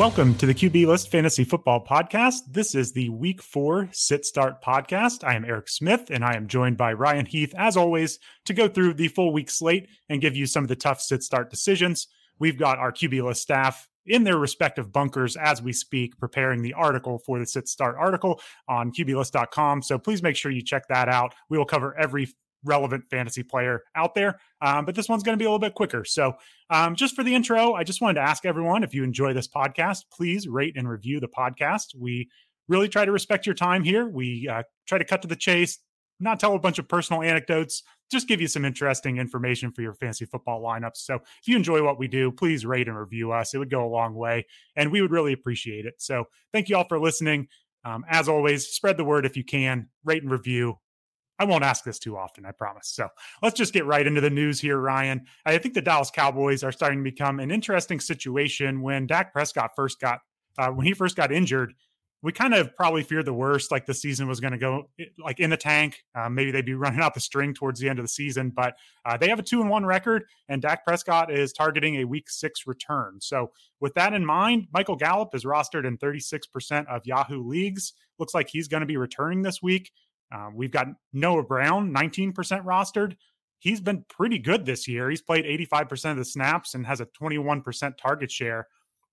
Welcome to the QB List Fantasy Football Podcast. This is the Week 4 Sit Start Podcast. I am Eric Smith, and I am joined by Ryan Heath, as always, to go through the full week slate and give you some of the tough sit start decisions. We've got our QB List staff in their respective bunkers as we speak, preparing the article for the sit start article on QBList.com. So please make sure you check that out. We will cover every relevant fantasy player out there. Um, but this one's going to be a little bit quicker. So, um, just for the intro, I just wanted to ask everyone if you enjoy this podcast, please rate and review the podcast. We really try to respect your time here. We uh, try to cut to the chase, not tell a bunch of personal anecdotes, just give you some interesting information for your fantasy football lineups. So, if you enjoy what we do, please rate and review us. It would go a long way, and we would really appreciate it. So, thank you all for listening. Um, as always, spread the word if you can, rate and review. I won't ask this too often, I promise. So let's just get right into the news here, Ryan. I think the Dallas Cowboys are starting to become an interesting situation when Dak Prescott first got, uh, when he first got injured. We kind of probably feared the worst, like the season was going to go like in the tank. Uh, maybe they'd be running out the string towards the end of the season, but uh, they have a two and one record, and Dak Prescott is targeting a week six return. So, with that in mind, Michael Gallup is rostered in 36% of Yahoo leagues. Looks like he's going to be returning this week. Um, we've got Noah Brown, 19% rostered. He's been pretty good this year. He's played 85% of the snaps and has a 21% target share.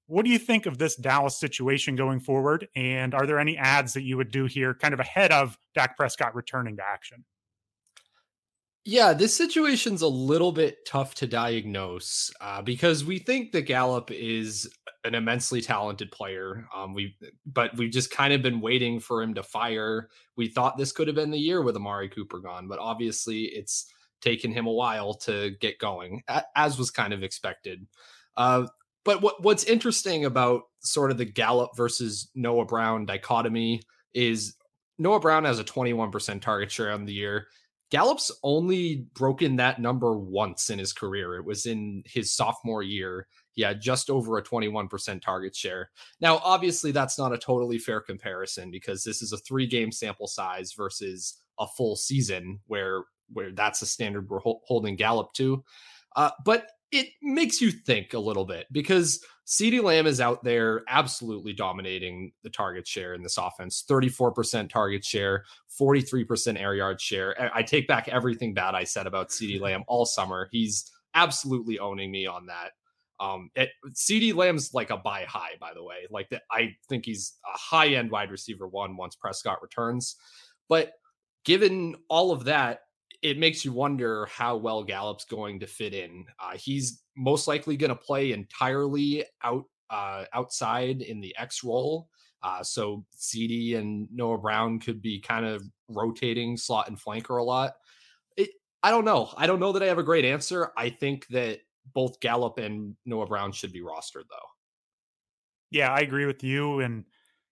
What do you think of this Dallas situation going forward? And are there any adds that you would do here kind of ahead of Dak Prescott returning to action? Yeah, this situation's a little bit tough to diagnose uh, because we think that Gallup is an immensely talented player. Um, we, but we've just kind of been waiting for him to fire. We thought this could have been the year with Amari Cooper gone, but obviously it's taken him a while to get going, as was kind of expected. Uh, but what what's interesting about sort of the Gallup versus Noah Brown dichotomy is Noah Brown has a 21% target share on the year. Gallup's only broken that number once in his career. It was in his sophomore year. He had just over a 21% target share. Now, obviously, that's not a totally fair comparison because this is a three game sample size versus a full season where where that's a standard we're holding Gallup to. Uh, but it makes you think a little bit because CeeDee Lamb is out there absolutely dominating the target share in this offense 34% target share, 43% air yard share. I take back everything bad I said about CeeDee Lamb all summer. He's absolutely owning me on that. Um, it, CeeDee Lamb's like a buy high, by the way. Like that, I think he's a high end wide receiver one once Prescott returns. But given all of that, it makes you wonder how well Gallup's going to fit in. Uh, he's most likely going to play entirely out uh, outside in the X role. Uh, so CeeDee and Noah Brown could be kind of rotating slot and flanker a lot. It, I don't know. I don't know that I have a great answer. I think that both Gallup and Noah Brown should be rostered though. Yeah, I agree with you. And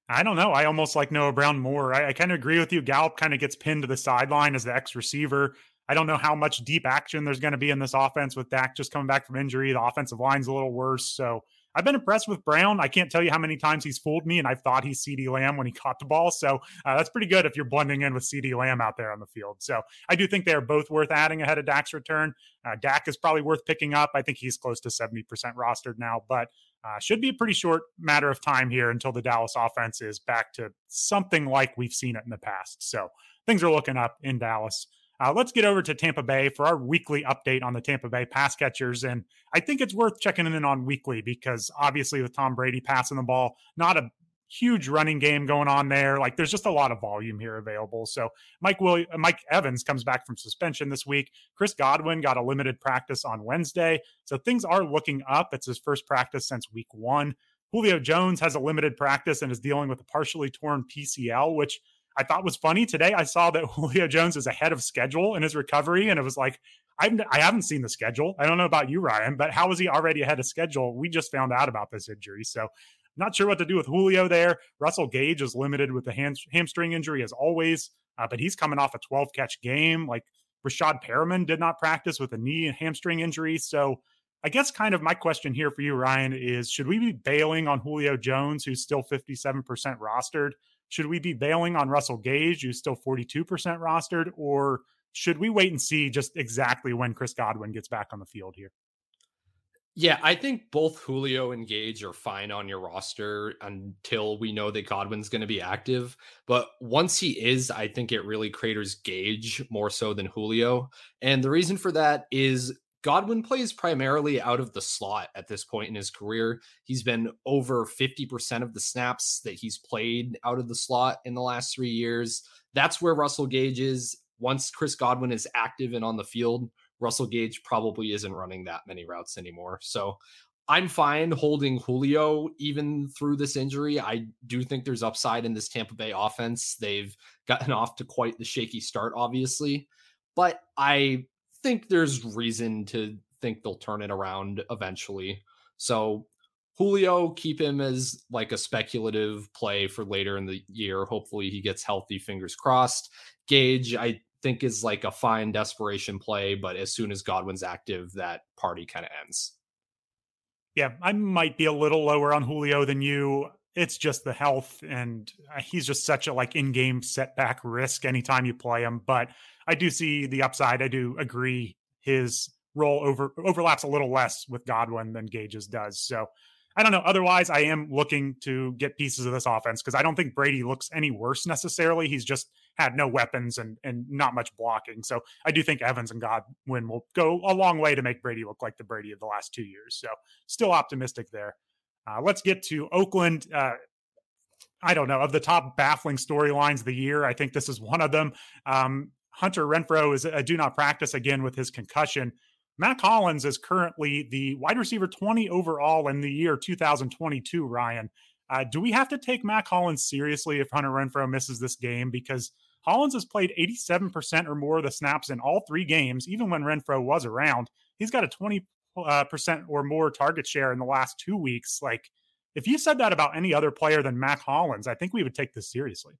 I don't know. I almost like Noah Brown more. I, I kind of agree with you. Gallup kind of gets pinned to the sideline as the X receiver. I don't know how much deep action there's going to be in this offense with Dak just coming back from injury. The offensive line's a little worse. So I've been impressed with Brown. I can't tell you how many times he's fooled me, and I've thought he's CeeDee Lamb when he caught the ball. So uh, that's pretty good if you're blending in with CeeDee Lamb out there on the field. So I do think they are both worth adding ahead of Dak's return. Uh, Dak is probably worth picking up. I think he's close to 70% rostered now, but uh, should be a pretty short matter of time here until the Dallas offense is back to something like we've seen it in the past. So things are looking up in Dallas. Uh, let's get over to Tampa Bay for our weekly update on the Tampa Bay pass catchers. And I think it's worth checking in on weekly because obviously, with Tom Brady passing the ball, not a huge running game going on there. Like there's just a lot of volume here available. So Mike Will uh, Mike Evans comes back from suspension this week. Chris Godwin got a limited practice on Wednesday. So things are looking up. It's his first practice since week one. Julio Jones has a limited practice and is dealing with a partially torn PCL, which I thought was funny today. I saw that Julio Jones is ahead of schedule in his recovery, and it was like, I've, I haven't seen the schedule. I don't know about you, Ryan, but how is he already ahead of schedule? We just found out about this injury, so not sure what to do with Julio there. Russell Gage is limited with the hand, hamstring injury as always, uh, but he's coming off a 12 catch game. Like Rashad Perriman did not practice with a knee and hamstring injury, so. I guess kind of my question here for you, Ryan, is should we be bailing on Julio Jones, who's still 57% rostered? Should we be bailing on Russell Gage, who's still 42% rostered, or should we wait and see just exactly when Chris Godwin gets back on the field here? Yeah, I think both Julio and Gage are fine on your roster until we know that Godwin's going to be active. But once he is, I think it really craters Gage more so than Julio. And the reason for that is Godwin plays primarily out of the slot at this point in his career. He's been over 50% of the snaps that he's played out of the slot in the last three years. That's where Russell Gage is. Once Chris Godwin is active and on the field, Russell Gage probably isn't running that many routes anymore. So I'm fine holding Julio even through this injury. I do think there's upside in this Tampa Bay offense. They've gotten off to quite the shaky start, obviously, but I think there's reason to think they'll turn it around eventually. So Julio, keep him as like a speculative play for later in the year. Hopefully he gets healthy, fingers crossed. Gage, I think is like a fine desperation play, but as soon as Godwin's active, that party kind of ends. Yeah, I might be a little lower on Julio than you. It's just the health, and uh, he's just such a like in-game setback risk anytime you play him. But I do see the upside. I do agree his role over overlaps a little less with Godwin than Gage's does. So I don't know. Otherwise, I am looking to get pieces of this offense because I don't think Brady looks any worse necessarily. He's just had no weapons and and not much blocking. So I do think Evans and Godwin will go a long way to make Brady look like the Brady of the last two years. So still optimistic there. Uh, let's get to Oakland. Uh, I don't know of the top baffling storylines of the year. I think this is one of them. Um, Hunter Renfrow is a do not practice again with his concussion. Mack Hollins is currently the wide receiver 20 overall in the year 2022, Ryan. Uh, do we have to take Mack Hollins seriously if Hunter Renfrow misses this game? Because Hollins has played 87% or more of the snaps in all three games, even when Renfrow was around. He's got a 20% uh, or more target share in the last two weeks. Like, if you said that about any other player than Mack Hollins, I think we would take this seriously.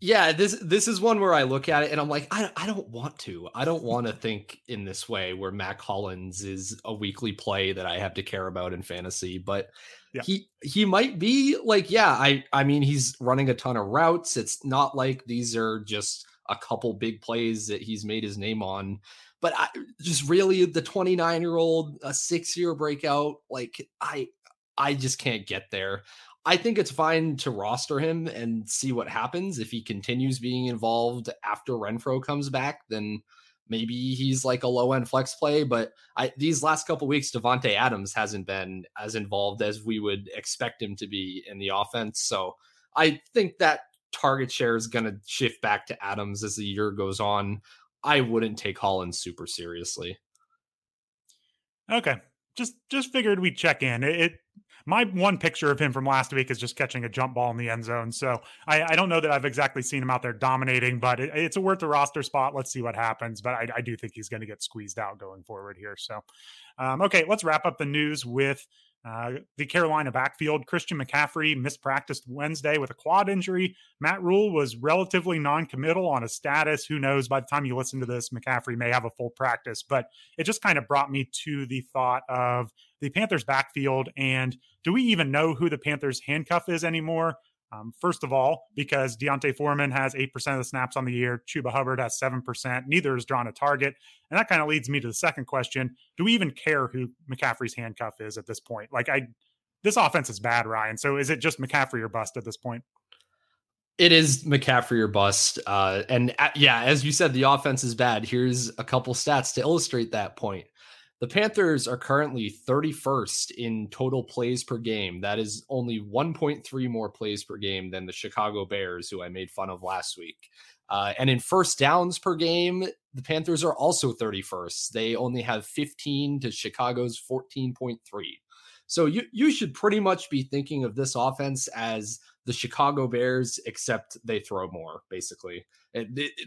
Yeah, this this is one where I look at it and I'm like, I, I don't want to. I don't want to think in this way where Mack Hollins is a weekly play that I have to care about in fantasy. But yeah. he he might be like, yeah, I I mean he's running a ton of routes. It's not like these are just a couple big plays that he's made his name on. But I just really the 29 year old, a six year breakout, like I I just can't get there. I think it's fine to roster him and see what happens. If he continues being involved after Renfrow comes back, then maybe he's like a low end flex play. But I, these last couple weeks, Davante Adams hasn't been as involved as we would expect him to be in the offense. So I think that target share is going to shift back to Adams as the year goes on. I wouldn't take Hollins super seriously. Okay, just just figured we'd check in. It my one picture of him from last week is just catching a jump ball in the end zone. So I, I don't know that I've exactly seen him out there dominating, but it, it's a worth the roster spot. Let's see what happens. But I, I do think he's going to get squeezed out going forward here. So, um, okay, let's wrap up the news with uh, the Carolina backfield, Christian McCaffrey mispracticed Wednesday with a quad injury. Matt Rhule was relatively non committal on his status. Who knows? By the time you listen to this, McCaffrey may have a full practice. But it just kind of brought me to the thought of the Panthers backfield. And do we even know who the Panthers handcuff is anymore? Um, first of all, because D'Onta Foreman has 8% of the snaps on the year, Chuba Hubbard has 7%. Neither has drawn a target. And that kind of leads me to the second question. Do we even care who McCaffrey's handcuff is at this point? Like, I, this offense is bad, Ryan. So is it just McCaffrey or bust at this point? It is McCaffrey or bust. Uh, and uh, yeah, as you said, the offense is bad. Here's a couple stats to illustrate that point. The Panthers are currently 31st in total plays per game. That is only 1.3 more plays per game than the Chicago Bears, who I made fun of last week. Uh, and in first downs per game, the Panthers are also 31st. They only have 15 to Chicago's 14.3. So you you should pretty much be thinking of this offense as the Chicago Bears, except they throw more. Basically,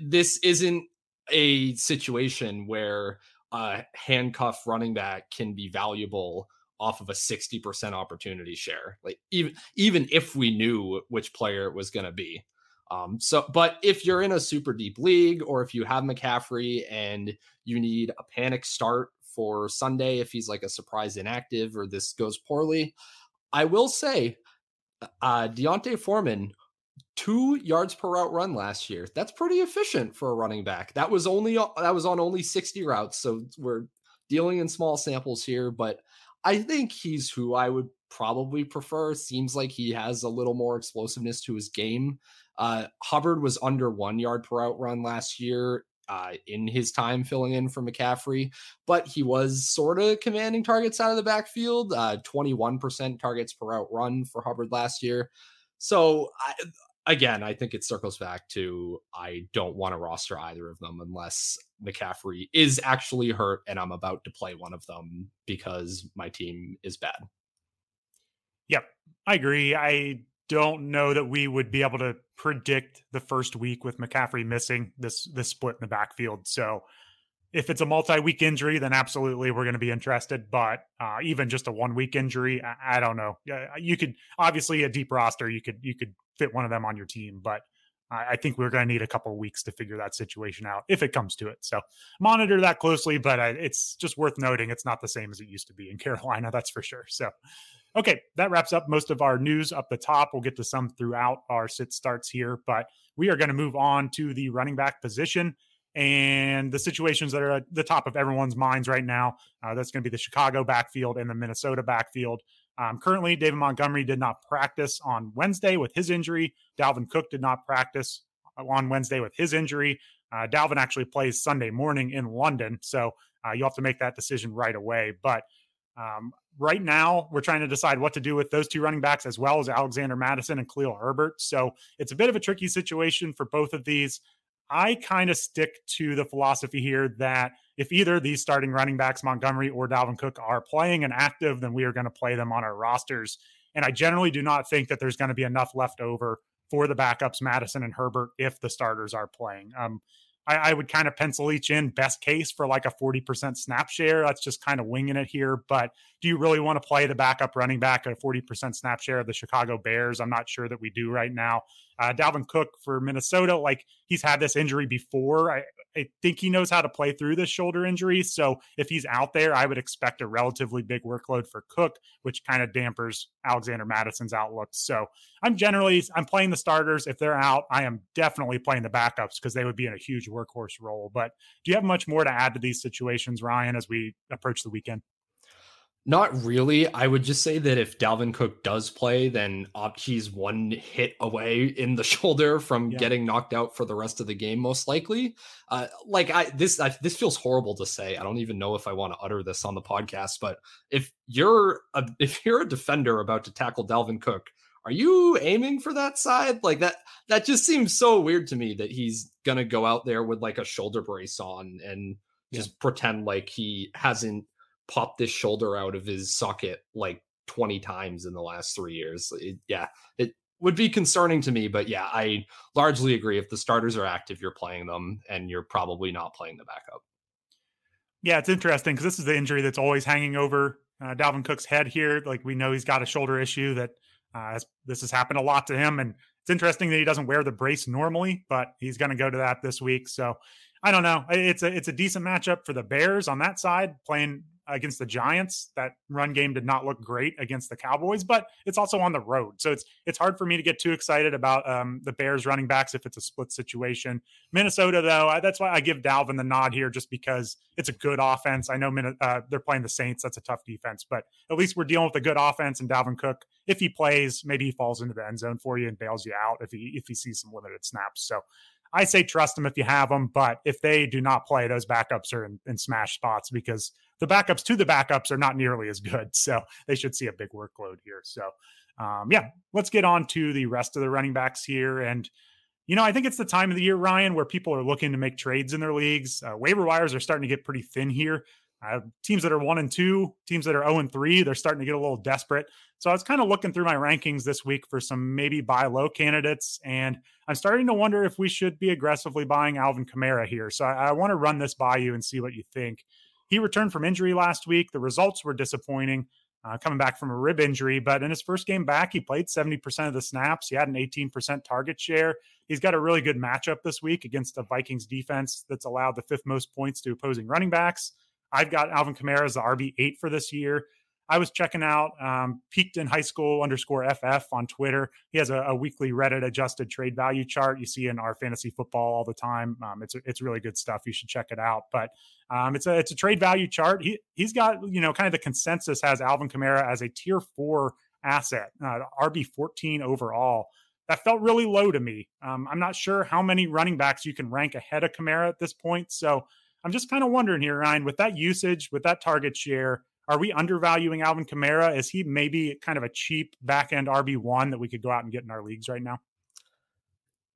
this isn't a situation where a handcuff running back can be valuable off of a 60% opportunity share. Like even even if we knew which player it was going to be. Um, so, but if you're in a super deep league or if you have McCaffrey and you need a panic start for Sunday, if he's like a surprise inactive or this goes poorly, I will say, uh, D'Onta Foreman two yards per route run last year. That's pretty efficient for a running back. That was only that was on only 60 routes. So we're dealing in small samples here, but I think he's who I would probably prefer. Seems like he has a little more explosiveness to his game. Uh, Hubbard was under one yard per route run last year uh, in his time filling in for McCaffrey, but he was sort of commanding targets out of the backfield. Uh, 21% targets per route run for Hubbard last year. So I, again, I think it circles back to I don't want to roster either of them unless McCaffrey is actually hurt and I'm about to play one of them because my team is bad. Yep, I agree. I don't know that we would be able to predict the first week with McCaffrey missing this this split in the backfield. So if it's a multi-week injury, then absolutely we're going to be interested. But uh, even just a one-week injury, I, I, don't know. You could obviously a deep roster, you could you could fit one of them on your team, but I, think we're going to need a couple weeks to figure that situation out if it comes to it. So monitor that closely. But I, it's just worth noting it's not the same as it used to be in Carolina, that's for sure. So. Okay, that wraps up most of our news up the top. We'll get to some throughout our sit starts here, but we are going to move on to the running back position and the situations that are at the top of everyone's minds right now. Uh, that's going to be the Chicago backfield and the Minnesota backfield. Um, currently, David Montgomery did not practice on Wednesday with his injury. Dalvin Cook did not practice on Wednesday with his injury. Uh, Dalvin actually plays Sunday morning in London, so uh, you'll have to make that decision right away. But um, right now, we're trying to decide what to do with those two running backs as well as Alexander Mattison and Khalil Herbert. So it's a bit of a tricky situation for both of these. I kind of stick to the philosophy here that if either these starting running backs, Montgomery or Dalvin Cook, are playing and active, then we are going to play them on our rosters. And I generally do not think that there's going to be enough left over for the backups, Mattison and Herbert, if the starters are playing. Um, I, I, would kind of pencil each in best case for like a 40% snap share. That's just kind of winging it here. But do you really want to play the backup running back at a 40% snap share of the Chicago Bears? I'm not sure that we do right now. Uh, Dalvin Cook for Minnesota, like he's had this injury before. I, I think he knows how to play through this shoulder injury. So if he's out there, I would expect a relatively big workload for Cook, which kind of dampers Alexander Mattison's outlook. So I'm generally I'm playing the starters. If they're out, I am definitely playing the backups because they would be in a huge workhorse role. But do you have much more to add to these situations, Ryan, as we approach the weekend? Not really. I would just say that if Dalvin Cook does play, then he's one hit away in the shoulder from yeah. getting knocked out for the rest of the game, most likely. Uh, like I this I, this feels horrible to say. I don't even know if I want to utter this on the podcast. But if you're a, if you're a defender about to tackle Dalvin Cook, are you aiming for that side? Like that that just seems so weird to me that he's gonna go out there with like a shoulder brace on and just yeah. pretend like he hasn't popped this shoulder out of his socket like 20 times in the last three years. It, yeah, it would be concerning to me, but yeah, I largely agree. If the starters are active, you're playing them, and you're probably not playing the backup. Yeah, it's interesting because this is the injury that's always hanging over uh, Dalvin Cook's head here. Like we know he's got a shoulder issue that uh, this has happened a lot to him, and it's interesting that he doesn't wear the brace normally, but he's going to go to that this week. So I don't know. It's a it's a decent matchup for the Bears on that side, playing against the Giants. That run game did not look great against the Cowboys, but it's also on the road, so it's it's hard for me to get too excited about um, the Bears running backs if it's a split situation. Minnesota, though, I, that's why I give Dalvin the nod here, just because it's a good offense. I know uh, they're playing the Saints; that's a tough defense, but at least we're dealing with a good offense. And Dalvin Cook, if he plays, maybe he falls into the end zone for you and bails you out if he if he sees some limited snaps. So I say trust them if you have them, but if they do not play, those backups are in, in, smash spots because the backups to the backups are not nearly as good. So they should see a big workload here. So, um, yeah, let's get on to the rest of the running backs here. And, you know, I think it's the time of the year, Ryan, where people are looking to make trades in their leagues. Uh, waiver wires are starting to get pretty thin here. Uh, teams that are one and two, teams that are 0 and three, they're starting to get a little desperate. So I was kind of looking through my rankings this week for some maybe buy low candidates, and I'm starting to wonder if we should be aggressively buying Alvin Kamara here. So I, I want to run this by you and see what you think. He returned from injury last week. The results were disappointing, uh, coming back from a rib injury. But in his first game back, he played 70% of the snaps. He had an 18% target share. He's got a really good matchup this week against the Vikings defense that's allowed the fifth most points to opposing running backs. I've got Alvin Kamara as the RB8 for this year. I was checking out um, peaked in high school underscore FF on Twitter. He has a, a, weekly Reddit adjusted trade value chart you see in our fantasy football all the time. Um, it's it's really good stuff. You should check it out. But um, it's a it's a trade value chart. He he's got you know kind of the consensus has Alvin Kamara as a tier four asset, uh, RB fourteen overall. That felt really low to me. Um, I'm not sure how many running backs you can rank ahead of Kamara at this point. So I'm just kind of wondering here, Ryan, with that usage, with that target share are we undervaluing Alvin Kamara? Is he maybe kind of a cheap back end RB1 that we could go out and get in our leagues right now?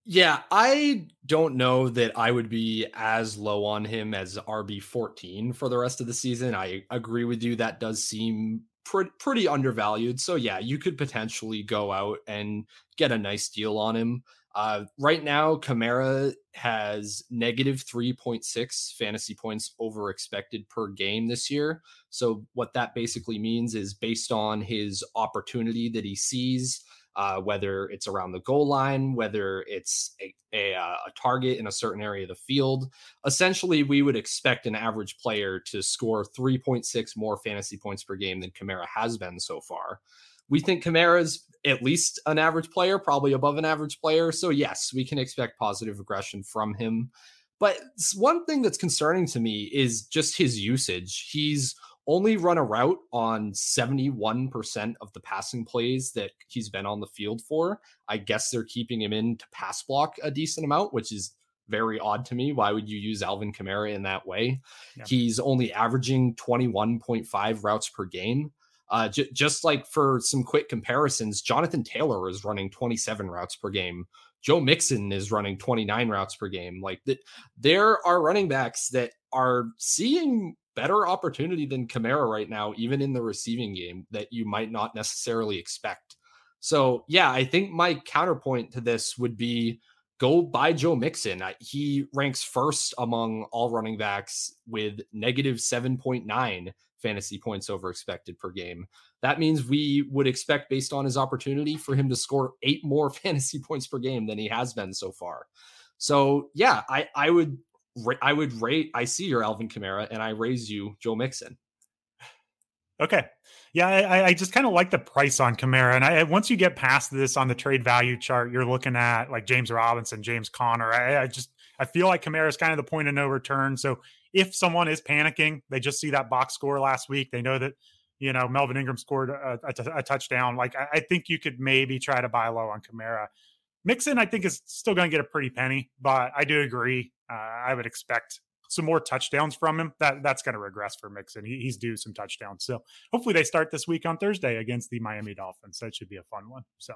Yeah, I don't know that I would be as low on him as RB14 for the rest of the season. I agree with you. That does seem pre- pretty undervalued. So, yeah, you could potentially go out and get a nice deal on him. Uh, right now, Kamara has negative 3.6 fantasy points over expected per game this year. So, what that basically means is based on his opportunity that he sees, uh, whether it's around the goal line, whether it's a, a, uh, a, target in a certain area of the field. Essentially, we would expect an average player to score 3.6 more fantasy points per game than Kamara has been so far. We think Kamara's at least an average player, probably above an average player. So, yes, we can expect positive regression from him. But one thing that's concerning to me is just his usage. He's only run a route on 71% of the passing plays that he's been on the field for. I guess they're keeping him in to pass block a decent amount, which is very odd to me. Why would you use Alvin Kamara in that way? Yeah. He's only averaging 21.5 routes per game. Uh, j- just like for some quick comparisons, Jonathan Taylor is running 27 routes per game. Joe Mixon is running 29 routes per game. Like that, there are running backs that are seeing better opportunity than Kamara right now, even in the receiving game that you might not necessarily expect. So, yeah, I think my counterpoint to this would be go buy Joe Mixon. He ranks first among all running backs with negative 7.9 fantasy points over expected per game. That means we would expect, based on his opportunity, for him to score eight more fantasy points per game than he has been so far. So yeah, I I would I would rate. I see your Alvin Kamara, and I raise you Joe Mixon. Okay. Yeah, I, I just kind of like the price on Kamara. And I, once you get past this on the trade value chart, you're looking at like James Robinson, James Conner. I, I just I feel like Kamara is kind of the point of no return. So if someone is panicking, they just see that box score last week. They know that, you know, Melvin Ingram scored a, touchdown. Like, I, I, think you could maybe try to buy low on Kamara. Mixon, I think, is still going to get a pretty penny, but I do agree. Uh, I would expect some more touchdowns from him. That that's going to regress for Mixon. He, he's due some touchdowns. So hopefully they start this week on Thursday against the Miami Dolphins. That should be a fun one. So,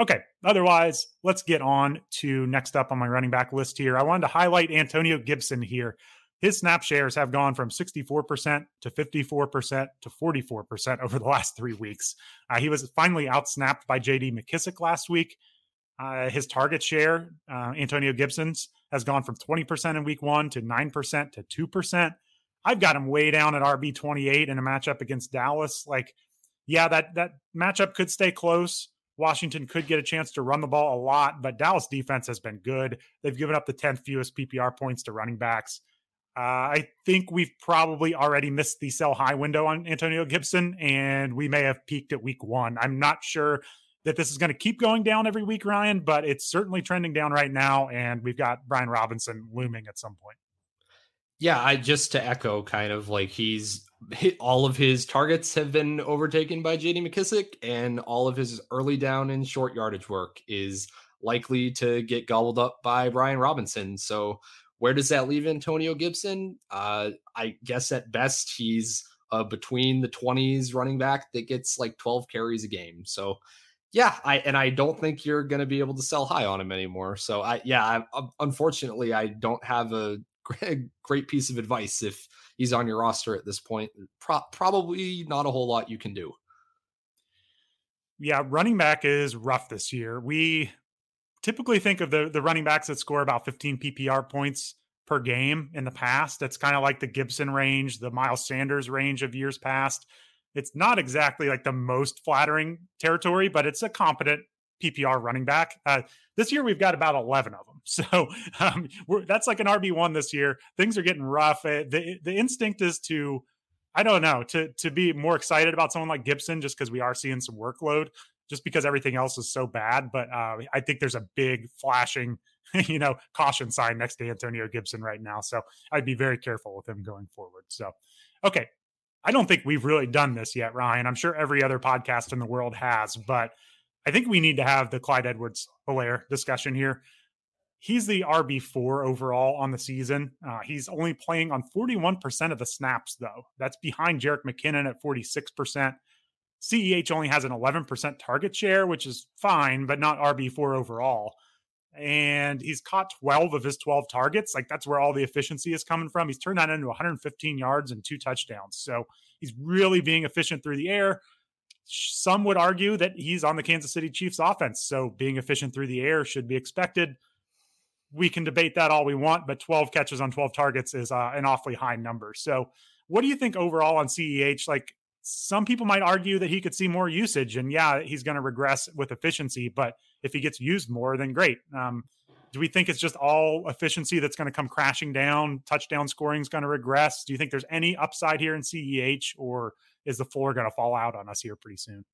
okay. Otherwise, let's get on to next up on my running back list here. I wanted to highlight Antonio Gibson here. His snap shares have gone from 64% to 54% to 44% over the last three weeks. Uh, he was finally outsnapped by JD McKissic last week. Uh, his target share, uh, Antonio Gibson's, has gone from 20% in week one to 9% to 2%. I've got him way down at RB 28 in a matchup against Dallas. Like, yeah, that that matchup could stay close. Washington could get a chance to run the ball a lot, but Dallas defense has been good. They've given up the 10th fewest PPR points to running backs. Uh, I think we've probably already missed the sell high window on Antonio Gibson, and we may have peaked at week one. I'm not sure that this is going to keep going down every week, Ryan, but it's certainly trending down right now, and we've got Brian Robinson looming at some point. Yeah, I just to echo kind of like he's hit all of his targets have been overtaken by JD McKissic, and all of his early down and short yardage work is likely to get gobbled up by Brian Robinson. So where does that leave Antonio Gibson? Uh, I guess at best he's uh, between the 20s running back that gets like 12 carries a game. So yeah, I and I don't think you're going to be able to sell high on him anymore. So I yeah, I, unfortunately I don't have a great piece of advice if he's on your roster at this point. Pro- probably not a whole lot you can do. Yeah, running back is rough this year. We typically think of the the running backs that score about 15 PPR points per game in the past. That's kind of like the Gibson range, the Miles Sanders range of years past. It's not exactly like the most flattering territory, but it's a competent PPR running back. Uh, this year we've got about 11 of them. So um, that's like an RB1 this year. Things are getting rough. Uh, the, the instinct is to I don't know to to be more excited about someone like Gibson just because we are seeing some workload, just because everything else is so bad. But uh, I think there's a big flashing, you know, caution sign next to Antonio Gibson right now. So I'd be very careful with him going forward. So, okay, I don't think we've really done this yet, Ryan. I'm sure every other podcast in the world has, but I think we need to have the Clyde Edwards Helaire discussion here. He's the RB4 overall on the season. Uh, he's only playing on 41% of the snaps, though. That's behind Jerick McKinnon at 46%. CEH only has an 11% target share, which is fine, but not RB4 overall. And he's caught 12 of his 12 targets. Like that's where all the efficiency is coming from. He's turned that into 115 yards and two touchdowns. So he's really being efficient through the air some would argue that he's on the Kansas City Chiefs offense. So being efficient through the air should be expected. We can debate that all we want, but 12 catches on 12 targets is uh, an awfully high number. So, what do you think overall on CEH? Like, some people might argue that he could see more usage, and yeah, he's going to regress with efficiency. But if he gets used more, then great. Um, do we think it's just all efficiency that's going to come crashing down? Touchdown scoring is going to regress. Do you think there's any upside here in CEH, or is the floor going to fall out on us here pretty soon?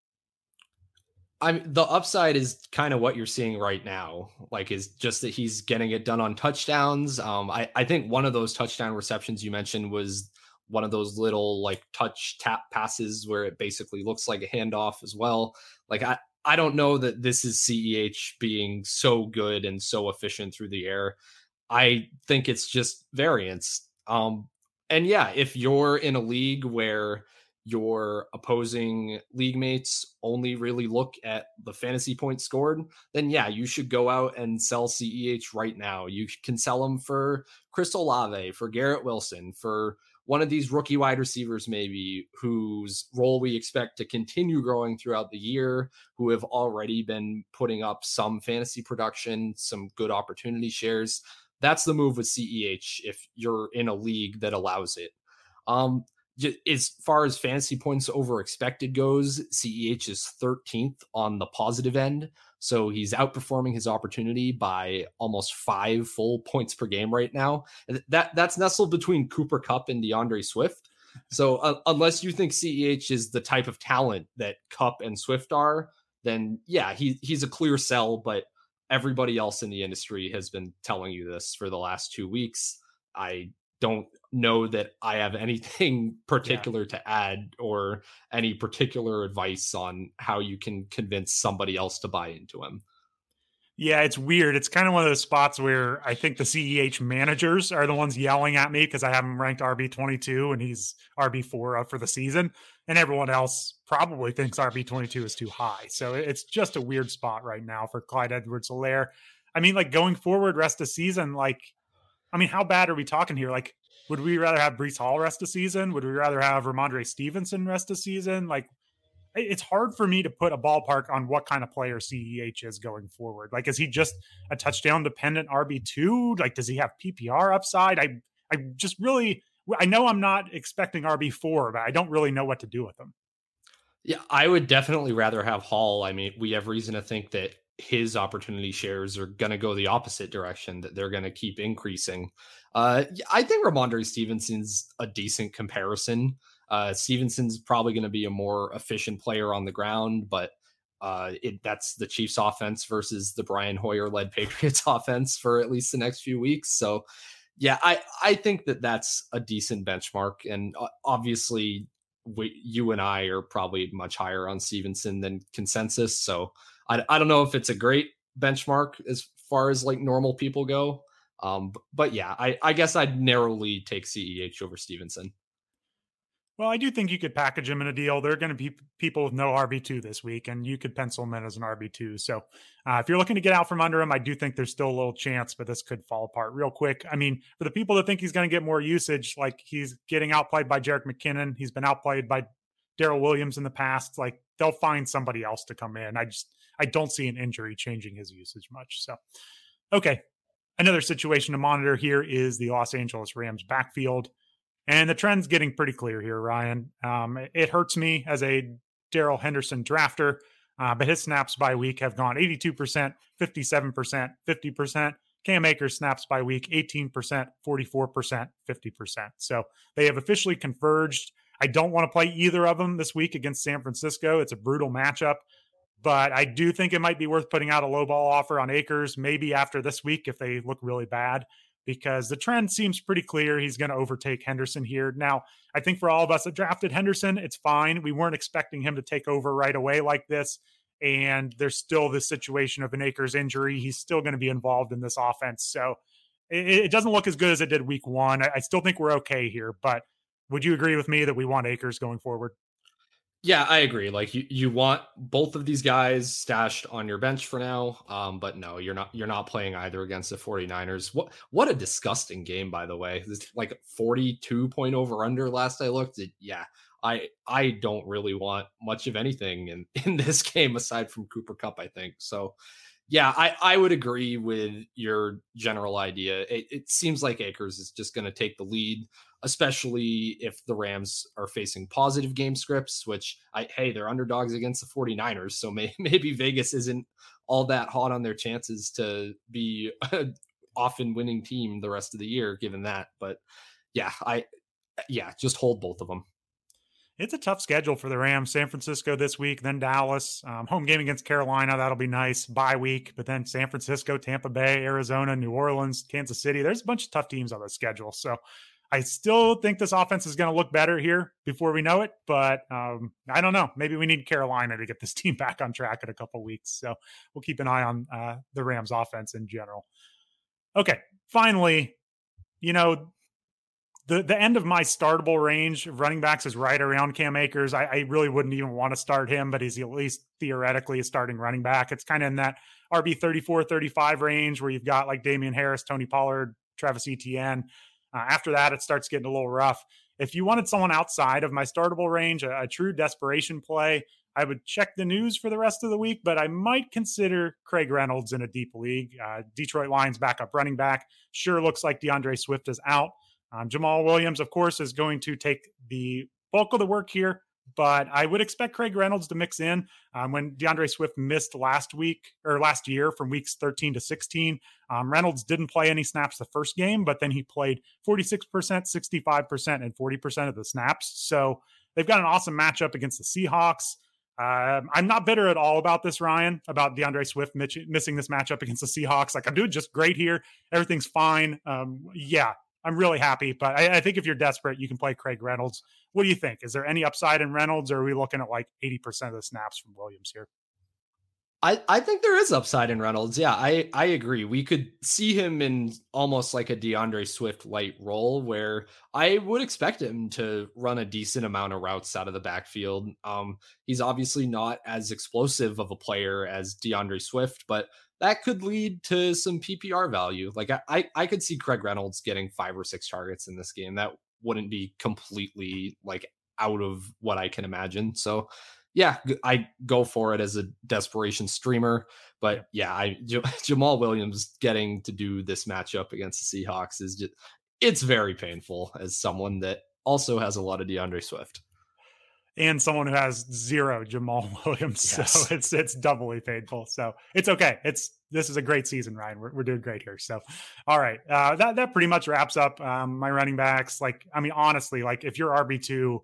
I'm the upside is kind of what you're seeing right now. Like is just that he's getting it done on touchdowns. Um, I, I think one of those touchdown receptions you mentioned was one of those little like touch tap passes where it basically looks like a handoff as well. Like I, I don't know that this is CEH being so good and so efficient through the air. I think it's just variance. Um, and yeah, if you're in a league where your opposing league mates only really look at the fantasy points scored, then yeah, you should go out and sell CEH right now. You can sell them for Chris Olave, for Garrett Wilson, for one of these rookie wide receivers, maybe whose role we expect to continue growing throughout the year, who have already been putting up some fantasy production, some good opportunity shares. That's the move with CEH if you're in a league that allows it. Um, as far as fantasy points over expected goes, CEH is 13th on the positive end. So he's outperforming his opportunity by almost five full points per game right now. That that's nestled between Cooper Kupp and D'Andre Swift. So uh, unless you think CEH is the type of talent that Kupp and Swift are, then yeah, he he's a clear sell. But everybody else in the industry has been telling you this for the last two weeks. I don't know that I have anything particular yeah. to add or any particular advice on how you can convince somebody else to buy into him. Yeah, it's weird. It's kind of one of those spots where I think the CEH managers are the ones yelling at me because I have him ranked RB twenty two and he's RB four up for the season, and everyone else probably thinks RB twenty two is too high. So it's just a weird spot right now for Clyde Edwards Helaire. I mean, like going forward, rest of season, like, I mean, how bad are we talking here? Like, would we rather have Breece Hall rest of season? Would we rather have Rhamondre Stevenson rest of season? Like, it's hard for me to put a ballpark on what kind of player CEH is going forward. Like, is he just a touchdown dependent RB two? Like, does he have PPR upside? I, I just really, I know I'm not expecting RB four, but I don't really know what to do with him. Yeah, I would definitely rather have Hall. I mean, we have reason to think that his opportunity shares are going to go the opposite direction, that they're going to keep increasing. Uh, I think Rhamondre Stevenson's a decent comparison. Uh, Stevenson's probably going to be a more efficient player on the ground, but uh, it, that's the Chiefs' offense versus the Brian Hoyer-led Patriots offense for at least the next few weeks. So, yeah, I I think that that's a decent benchmark, and uh, obviously, we, you and I are probably much higher on Stevenson than consensus. So, I I don't know if it's a great benchmark as far as like normal people go. Um, but, but yeah, I, I guess I'd narrowly take CEH over Stevenson. Well, I do think you could package him in a deal. There are going to be people with no RB2 this week, and you could pencil him in as an RB2. So uh, if you're looking to get out from under him, I do think there's still a little chance, but this could fall apart real quick. I mean, for the people that think he's going to get more usage, like he's getting outplayed by Jerick McKinnon, he's been outplayed by Darrel Williams in the past, like they'll find somebody else to come in. I just, I don't see an injury changing his usage much. So, okay, Another situation to monitor here is the Los Angeles Rams backfield. And the trend's getting pretty clear here, Ryan. Um, it hurts me as a Darrell Henderson drafter, uh, but his snaps by week have gone 82%, 57%, 50%. Cam Akers snaps by week 18%, 44%, 50%. So they have officially converged. I don't want to play either of them this week against San Francisco. It's a brutal matchup, but I do think it might be worth putting out a low ball offer on Akers maybe after this week if they look really bad because the trend seems pretty clear. He's going to overtake Henderson here. Now, I think for all of us that drafted Henderson, it's fine. We weren't expecting him to take over right away like this. And there's still this situation of an Akers injury. He's still going to be involved in this offense. So it, it, doesn't look as good as it did week one. I, I still think we're okay here. But would you agree with me that we want Akers going forward? Yeah, I agree. Like you, you want both of these guys stashed on your bench for now. Um, but no, you're not you're not playing either against the 49ers. What what a disgusting game, by the way. This like 42 point over under last I looked. It, yeah. I I don't really want much of anything in, in this game aside from Cooper Kupp, I think. So yeah, I, I would agree with your general idea. It, it seems like Akers is just going to take the lead especially if the Rams are facing positive game scripts, which I hey, they're underdogs against the 49ers, so may, maybe Vegas isn't all that hot on their chances to be a often winning team the rest of the year given that. But yeah, I yeah, just hold both of them. It's a tough schedule for the Rams. San Francisco this week, then Dallas. Um, home game against Carolina. That'll be nice. Bye week, but then San Francisco, Tampa Bay, Arizona, New Orleans, Kansas City. There's a bunch of tough teams on the schedule. So I still think this offense is going to look better here before we know it, but um, I don't know. Maybe we need Carolina to get this team back on track in a couple weeks. So we'll keep an eye on uh, the Rams offense in general. Okay, finally, you know, the the end of my startable range of running backs is right around Cam Akers. I, I really wouldn't even want to start him, but he's at least theoretically a starting running back. It's kind of in that RB 34, 35 range where you've got like Damien Harris, Tony Pollard, Travis Etienne. Uh, after that, it starts getting a little rough. If you wanted someone outside of my startable range, a, a true desperation play, I would check the news for the rest of the week, but I might consider Craig Reynolds in a deep league. Uh, Detroit Lions backup running back. Sure looks like D'Andre Swift is out. Um, Jamaal Williams, of course, is going to take the bulk of the work here but I would expect Craig Reynolds to mix in. Um, when D'Andre Swift missed last week or last year from weeks 13 to 16, um, Reynolds didn't play any snaps the first game, but then he played 46%, 65%, and 40% of the snaps. So they've got an awesome matchup against the Seahawks. Um, I'm not bitter at all about this, Ryan, about D'Andre Swift missing this matchup against the Seahawks. Like, I'm doing just great here. Everything's fine. Um, yeah, I'm really happy. But I, I, think if you're desperate, you can play Craig Reynolds. What do you think? Is there any upside in Reynolds, or are we looking at like 80% of the snaps from Williams here? I, I think there is upside in Reynolds. Yeah, I, I agree. We could see him in almost like a D'Andre Swift light role where I would expect him to run a decent amount of routes out of the backfield. Um, he's obviously not as explosive of a player as D'Andre Swift, but that could lead to some PPR value. Like I, I, I could see Craig Reynolds getting five or six targets in this game. That wouldn't be completely like out of what I can imagine. So yeah, I go for it as a desperation streamer. But yeah, I J- Jamaal Williams getting to do this matchup against the Seahawks is just it's very painful as someone that also has a lot of D'Andre Swift and someone who has zero Jamaal Williams. Yes. So it's it's doubly painful. So it's okay. It's this is a great season, Ryan. We're, we're doing great here. So all right. Uh, that that pretty much wraps up um, my running backs. Like, I mean, honestly, like if your RB two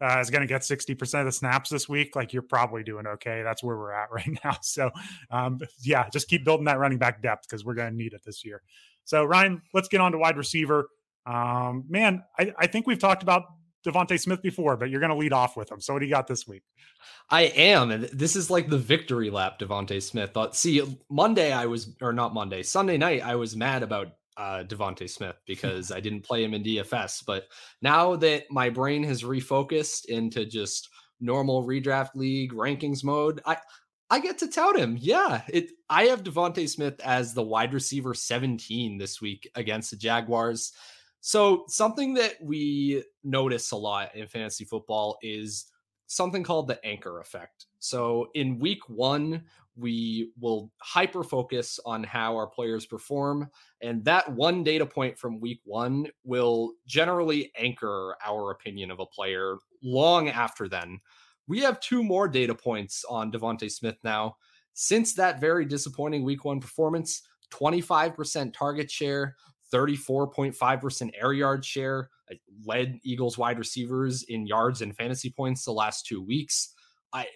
uh, is going to get 60% of the snaps this week, like you're probably doing okay. That's where we're at right now. So, um, yeah, just keep building that running back depth because we're going to need it this year. So, Ryan, let's get on to wide receiver. Um, man, I, I think we've talked about DeVonta Smith before, but you're going to lead off with him. So what do you got this week? I am, and this is like the victory lap. DeVonta Smith thought. See, Monday I was, or not Monday, Sunday night I was mad about uh, DeVonta Smith because I didn't play him in DFS. But now that my brain has refocused into just normal redraft league rankings mode, I I get to tout him. Yeah, it. I have DeVonta Smith as the wide receiver 17 this week against the Jaguars. So, something that we notice a lot in fantasy football is something called the anchor effect. So, in week one, we will hyper focus on how our players perform. And that one data point from week one will generally anchor our opinion of a player long after then. We have two more data points on DeVonta Smith now. Since that very disappointing week one performance, 25% target share, 34.5% air yard share, led Eagles wide receivers in yards and fantasy points the last two weeks. I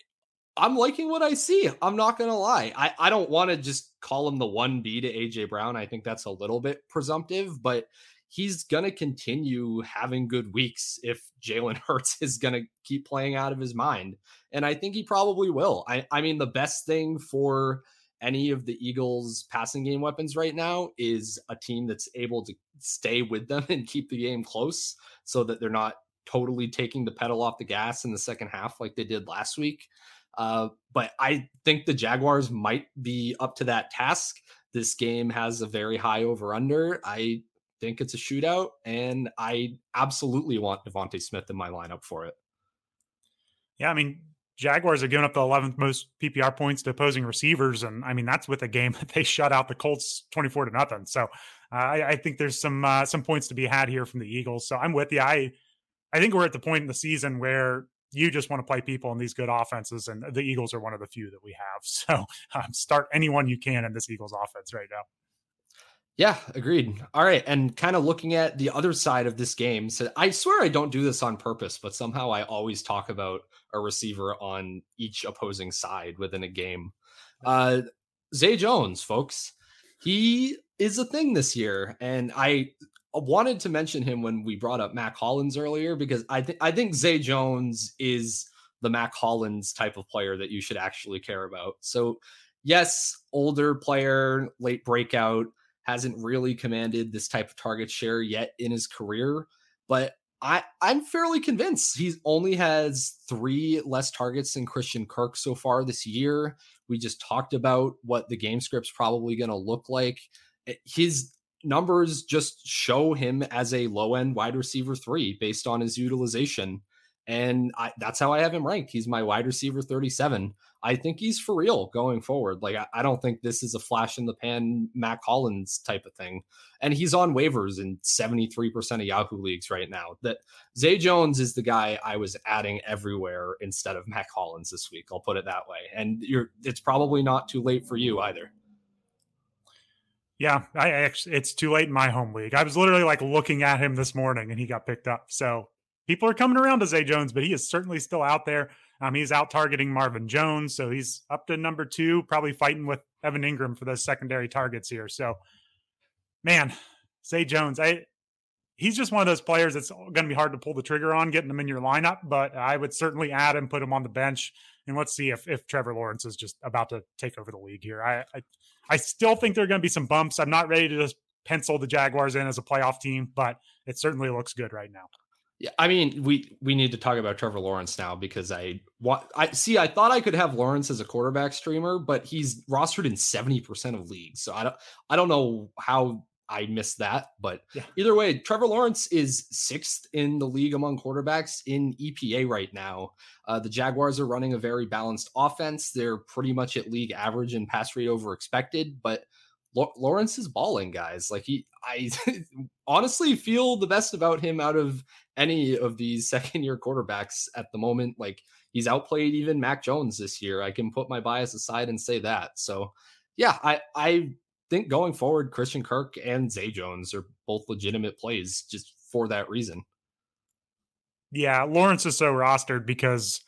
I'm liking what I see. I'm not gonna lie. I, I don't want to just call him the one B to AJ Brown. I think that's a little bit presumptive, but he's gonna continue having good weeks if Jalen Hurts is gonna keep playing out of his mind. And I think he probably will. I, I mean, the best thing for any of the Eagles passing game weapons right now is a team that's able to stay with them and keep the game close so that they're not totally taking the pedal off the gas in the second half like they did last week. Uh, but I think the Jaguars might be up to that task. This game has a very high over under. I think it's a shootout, and I absolutely want DeVonta Smith in my lineup for it. Yeah, I mean, Jaguars are giving up the 11th most PPR points to opposing receivers, and I mean that's with a game that they shut out the Colts 24 to nothing. So uh, I, I, think there's some uh, some points to be had here from the Eagles. So I'm with you. I I think we're at the point in the season where you just want to play people in these good offenses, and the Eagles are one of the few that we have. So um, start anyone you can in this Eagles offense right now. Yeah, agreed. All right, and kind of looking at the other side of this game. So I swear I don't do this on purpose, but somehow I always talk about a receiver on each opposing side within a game. Uh, Zay Jones, folks, he is a thing this year, and I wanted to mention him when we brought up Mack Hollins earlier because I think I think Zay Jones is the Mack Hollins type of player that you should actually care about. So, yes, older player, late breakout, hasn't really commanded this type of target share yet in his career, but I I'm fairly convinced he only has three less targets than Christian Kirk so far this year. We just talked about what the game script's probably going to look like. Eh, his numbers just show him as a low end wide receiver three based on his utilization. And I, that's how I have him ranked. He's my wide receiver 37. I think he's for real going forward. Like, I, I don't think this is a flash in the pan Mack Hollins type of thing. And he's on waivers in 73% of Yahoo leagues right now. That Zay Jones is the guy I was adding everywhere instead of Mack Hollins this week. I'll put it that way. And you're it's probably not too late for you either. Yeah, I actually it's too late in my home league. I was literally like looking at him this morning and he got picked up. So people are coming around to Zay Jones, but he is certainly still out there. Um, he's out targeting Marvin Jones, so he's up to number two, probably fighting with Evan Engram for those secondary targets here. So, man, Zay Jones, I he's just one of those players that's going to be hard to pull the trigger on getting him in your lineup. But I would certainly add him, put him on the bench, and let's see if if Trevor Lawrence is just about to take over the league here. I I, I still think there are going to be some bumps. I'm not ready to just pencil the Jaguars in as a playoff team, but it certainly looks good right now. Yeah, I mean, we we need to talk about Trevor Lawrence now because I what I see. I thought I could have Lawrence as a quarterback streamer, but he's rostered in seventy percent of leagues, so I don't I don't know how I missed that. But yeah. either way, Trevor Lawrence is sixth in the league among quarterbacks in EPA right now. Uh, the Jaguars are running a very balanced offense. They're pretty much at league average in pass rate over expected, but Lawrence is balling, guys. Like he, I honestly feel the best about him out of any of these second year quarterbacks at the moment. Like he's outplayed even Mac Jones this year. I can put my bias aside and say that. So yeah, I I think going forward, Christian Kirk and Zay Jones are both legitimate plays just for that reason. Yeah, Lawrence is so rostered because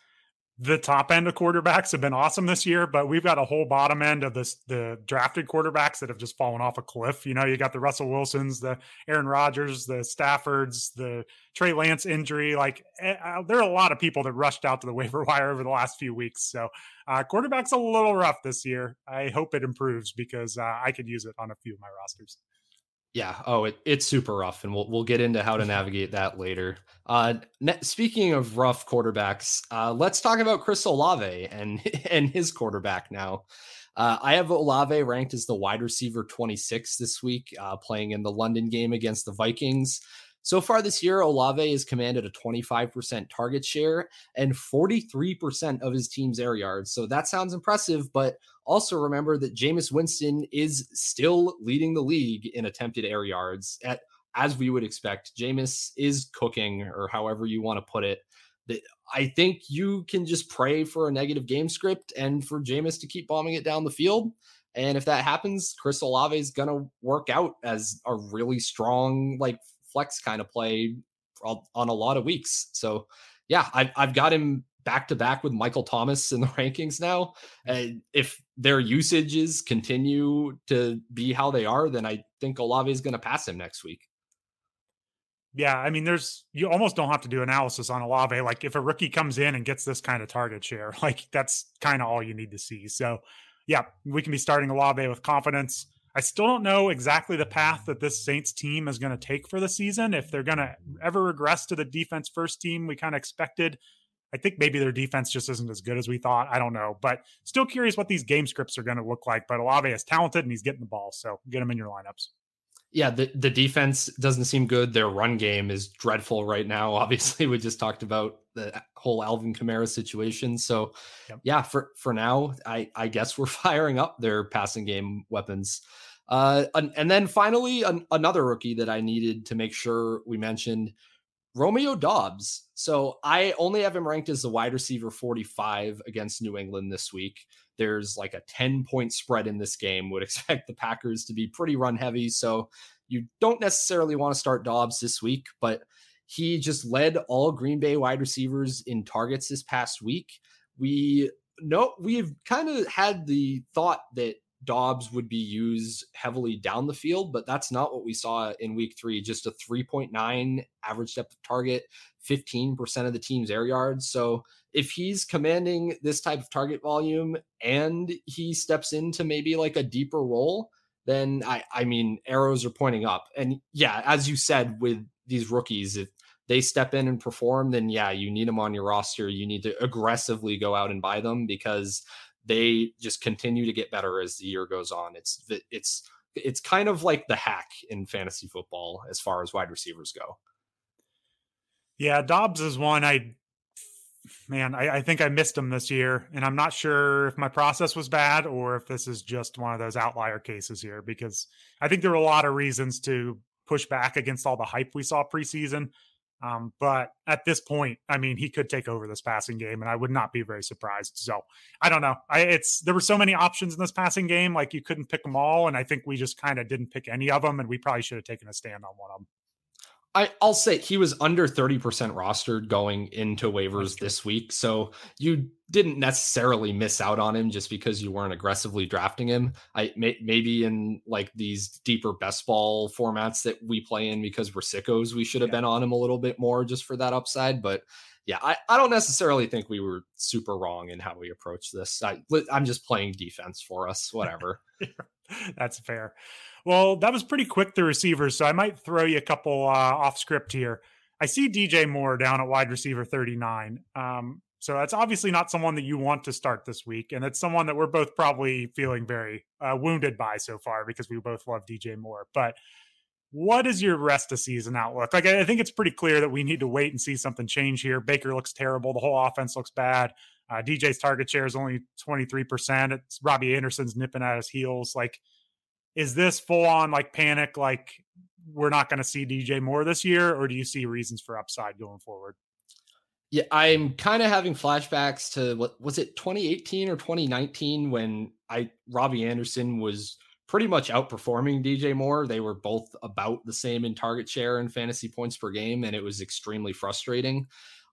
the top end of quarterbacks have been awesome this year, but we've got a whole bottom end of this the drafted quarterbacks that have just fallen off a cliff. You know, you got the Russell Wilsons, the Aaron Rodgers, the Staffords, the Trey Lance injury. Like eh, uh, there are a lot of people that rushed out to the waiver wire over the last few weeks. So uh, quarterback's a little rough this year. I hope it improves because uh, I could use it on a few of my rosters. Yeah. Oh, it, it's super rough, and we'll we'll get into how to navigate that later. Uh, speaking of rough quarterbacks, uh, let's talk about Chris Olave and and his quarterback now. Uh, I have Olave ranked as the wide receiver 26 this week, uh, playing in the London game against the Vikings. So far this year, Olave has commanded a 25% target share and 43% of his team's air yards. So that sounds impressive, but also remember that Jameis Winston is still leading the league in attempted air yards at as we would expect. Jameis is cooking, or however you want to put it. I think you can just pray for a negative game script and for Jameis to keep bombing it down the field. And if that happens, Chris Olave is to work out as a really strong, like flex kind of play on a lot of weeks. So, yeah, I've, I've got him back to back with Michael Thomas in the rankings now. And if their usages continue to be how they are, then I think Olave is going to pass him next week. Yeah, I mean, there's you almost don't have to do analysis on Olave. Like if a rookie comes in and gets this kind of target share, like that's kind of all you need to see. So, yeah, we can be starting Olave with confidence. I still don't know exactly the path that this Saints team is going to take for the season. If they're going to ever regress to the defense first team we kind of expected, I think maybe their defense just isn't as good as we thought. I don't know, but still curious what these game scripts are going to look like. But Olave is talented and he's getting the ball, so get him in your lineups yeah, the, the defense doesn't seem good. Their run game is dreadful right now. Obviously, we just talked about the whole Alvin Kamara situation. So, yep. yeah, for for now, I I guess we're firing up their passing game weapons. Uh, and, and then finally, an, another rookie that I needed to make sure we mentioned, Romeo Doubs. So I only have him ranked as the wide receiver 45 against New England this week. There's like a 10 point spread in this game. Would expect the Packers to be pretty run heavy. So you don't necessarily want to start Doubs this week, but he just led all Green Bay wide receivers in targets this past week. We know we've kind of had the thought that Doubs would be used heavily down the field, but that's not what we saw in week three. Just a 3.9 average depth of target, 15% of the team's air yards. So if he's commanding this type of target volume and he steps into maybe like a deeper role, then I, I mean, arrows are pointing up. And yeah, as you said, with these rookies, if they step in and perform, then yeah, you need them on your roster. You need to aggressively go out and buy them because they just continue to get better as the year goes on. It's it's it's kind of like the hack in fantasy football as far as wide receivers go. Yeah, Doubs is one I man, I, I, think I missed him this year, and I'm not sure if my process was bad or if this is just one of those outlier cases here. Because I think there were a lot of reasons to push back against all the hype we saw preseason. Um, but at this point, I mean, he could take over this passing game, and I would not be very surprised. So I don't know. I, it's there were so many options in this passing game, like you couldn't pick them all, and I think we just kind of didn't pick any of them, and we probably should have taken a stand on one of them. I, I'll say he was under 30% rostered going into waivers this week. So you didn't necessarily miss out on him just because you weren't aggressively drafting him. I may, maybe in like these deeper best ball formats that we play in because we're sickos, we should have yeah. been on him a little bit more just for that upside. But yeah, I, I don't necessarily think we were super wrong in how we approach this. I, I'm just playing defense for us, whatever. That's fair. Well, that was pretty quick, the receivers. So I might throw you a couple uh, off script here. I see DJ Moore down at wide receiver 39. Um, so that's obviously not someone that you want to start this week. And it's someone that we're both probably feeling very uh, wounded by so far because we both love DJ Moore. But what is your rest of season outlook? Like, I think it's pretty clear that we need to wait and see something change here. Baker looks terrible. The whole offense looks bad. Uh, DJ's target share is only 23%. It's Robbie Anderson's nipping at his heels. Like, is this full on like panic? Like, we're not going to see DJ Moore this year, or do you see reasons for upside going forward? Yeah, I'm kind of having flashbacks to what was it 2018 or 2019 when I Robbie Anderson was pretty much outperforming DJ Moore. They were both about the same in target share and fantasy points per game, and it was extremely frustrating.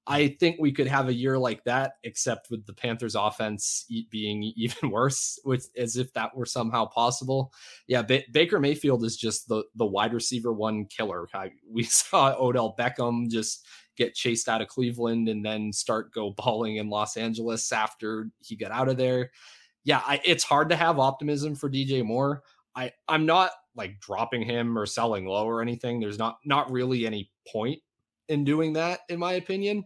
I think we could have a year like that, except with the Panthers' offense being even worse, with as if that were somehow possible. Yeah, ba- Baker Mayfield is just the the wide receiver one killer. I, we saw Odell Beckham just get chased out of Cleveland and then start go balling in Los Angeles after he got out of there yeah, I, it's hard to have optimism for DJ Moore. I I'm not like dropping him or selling low or anything. There's not not really any point in doing that, in my opinion.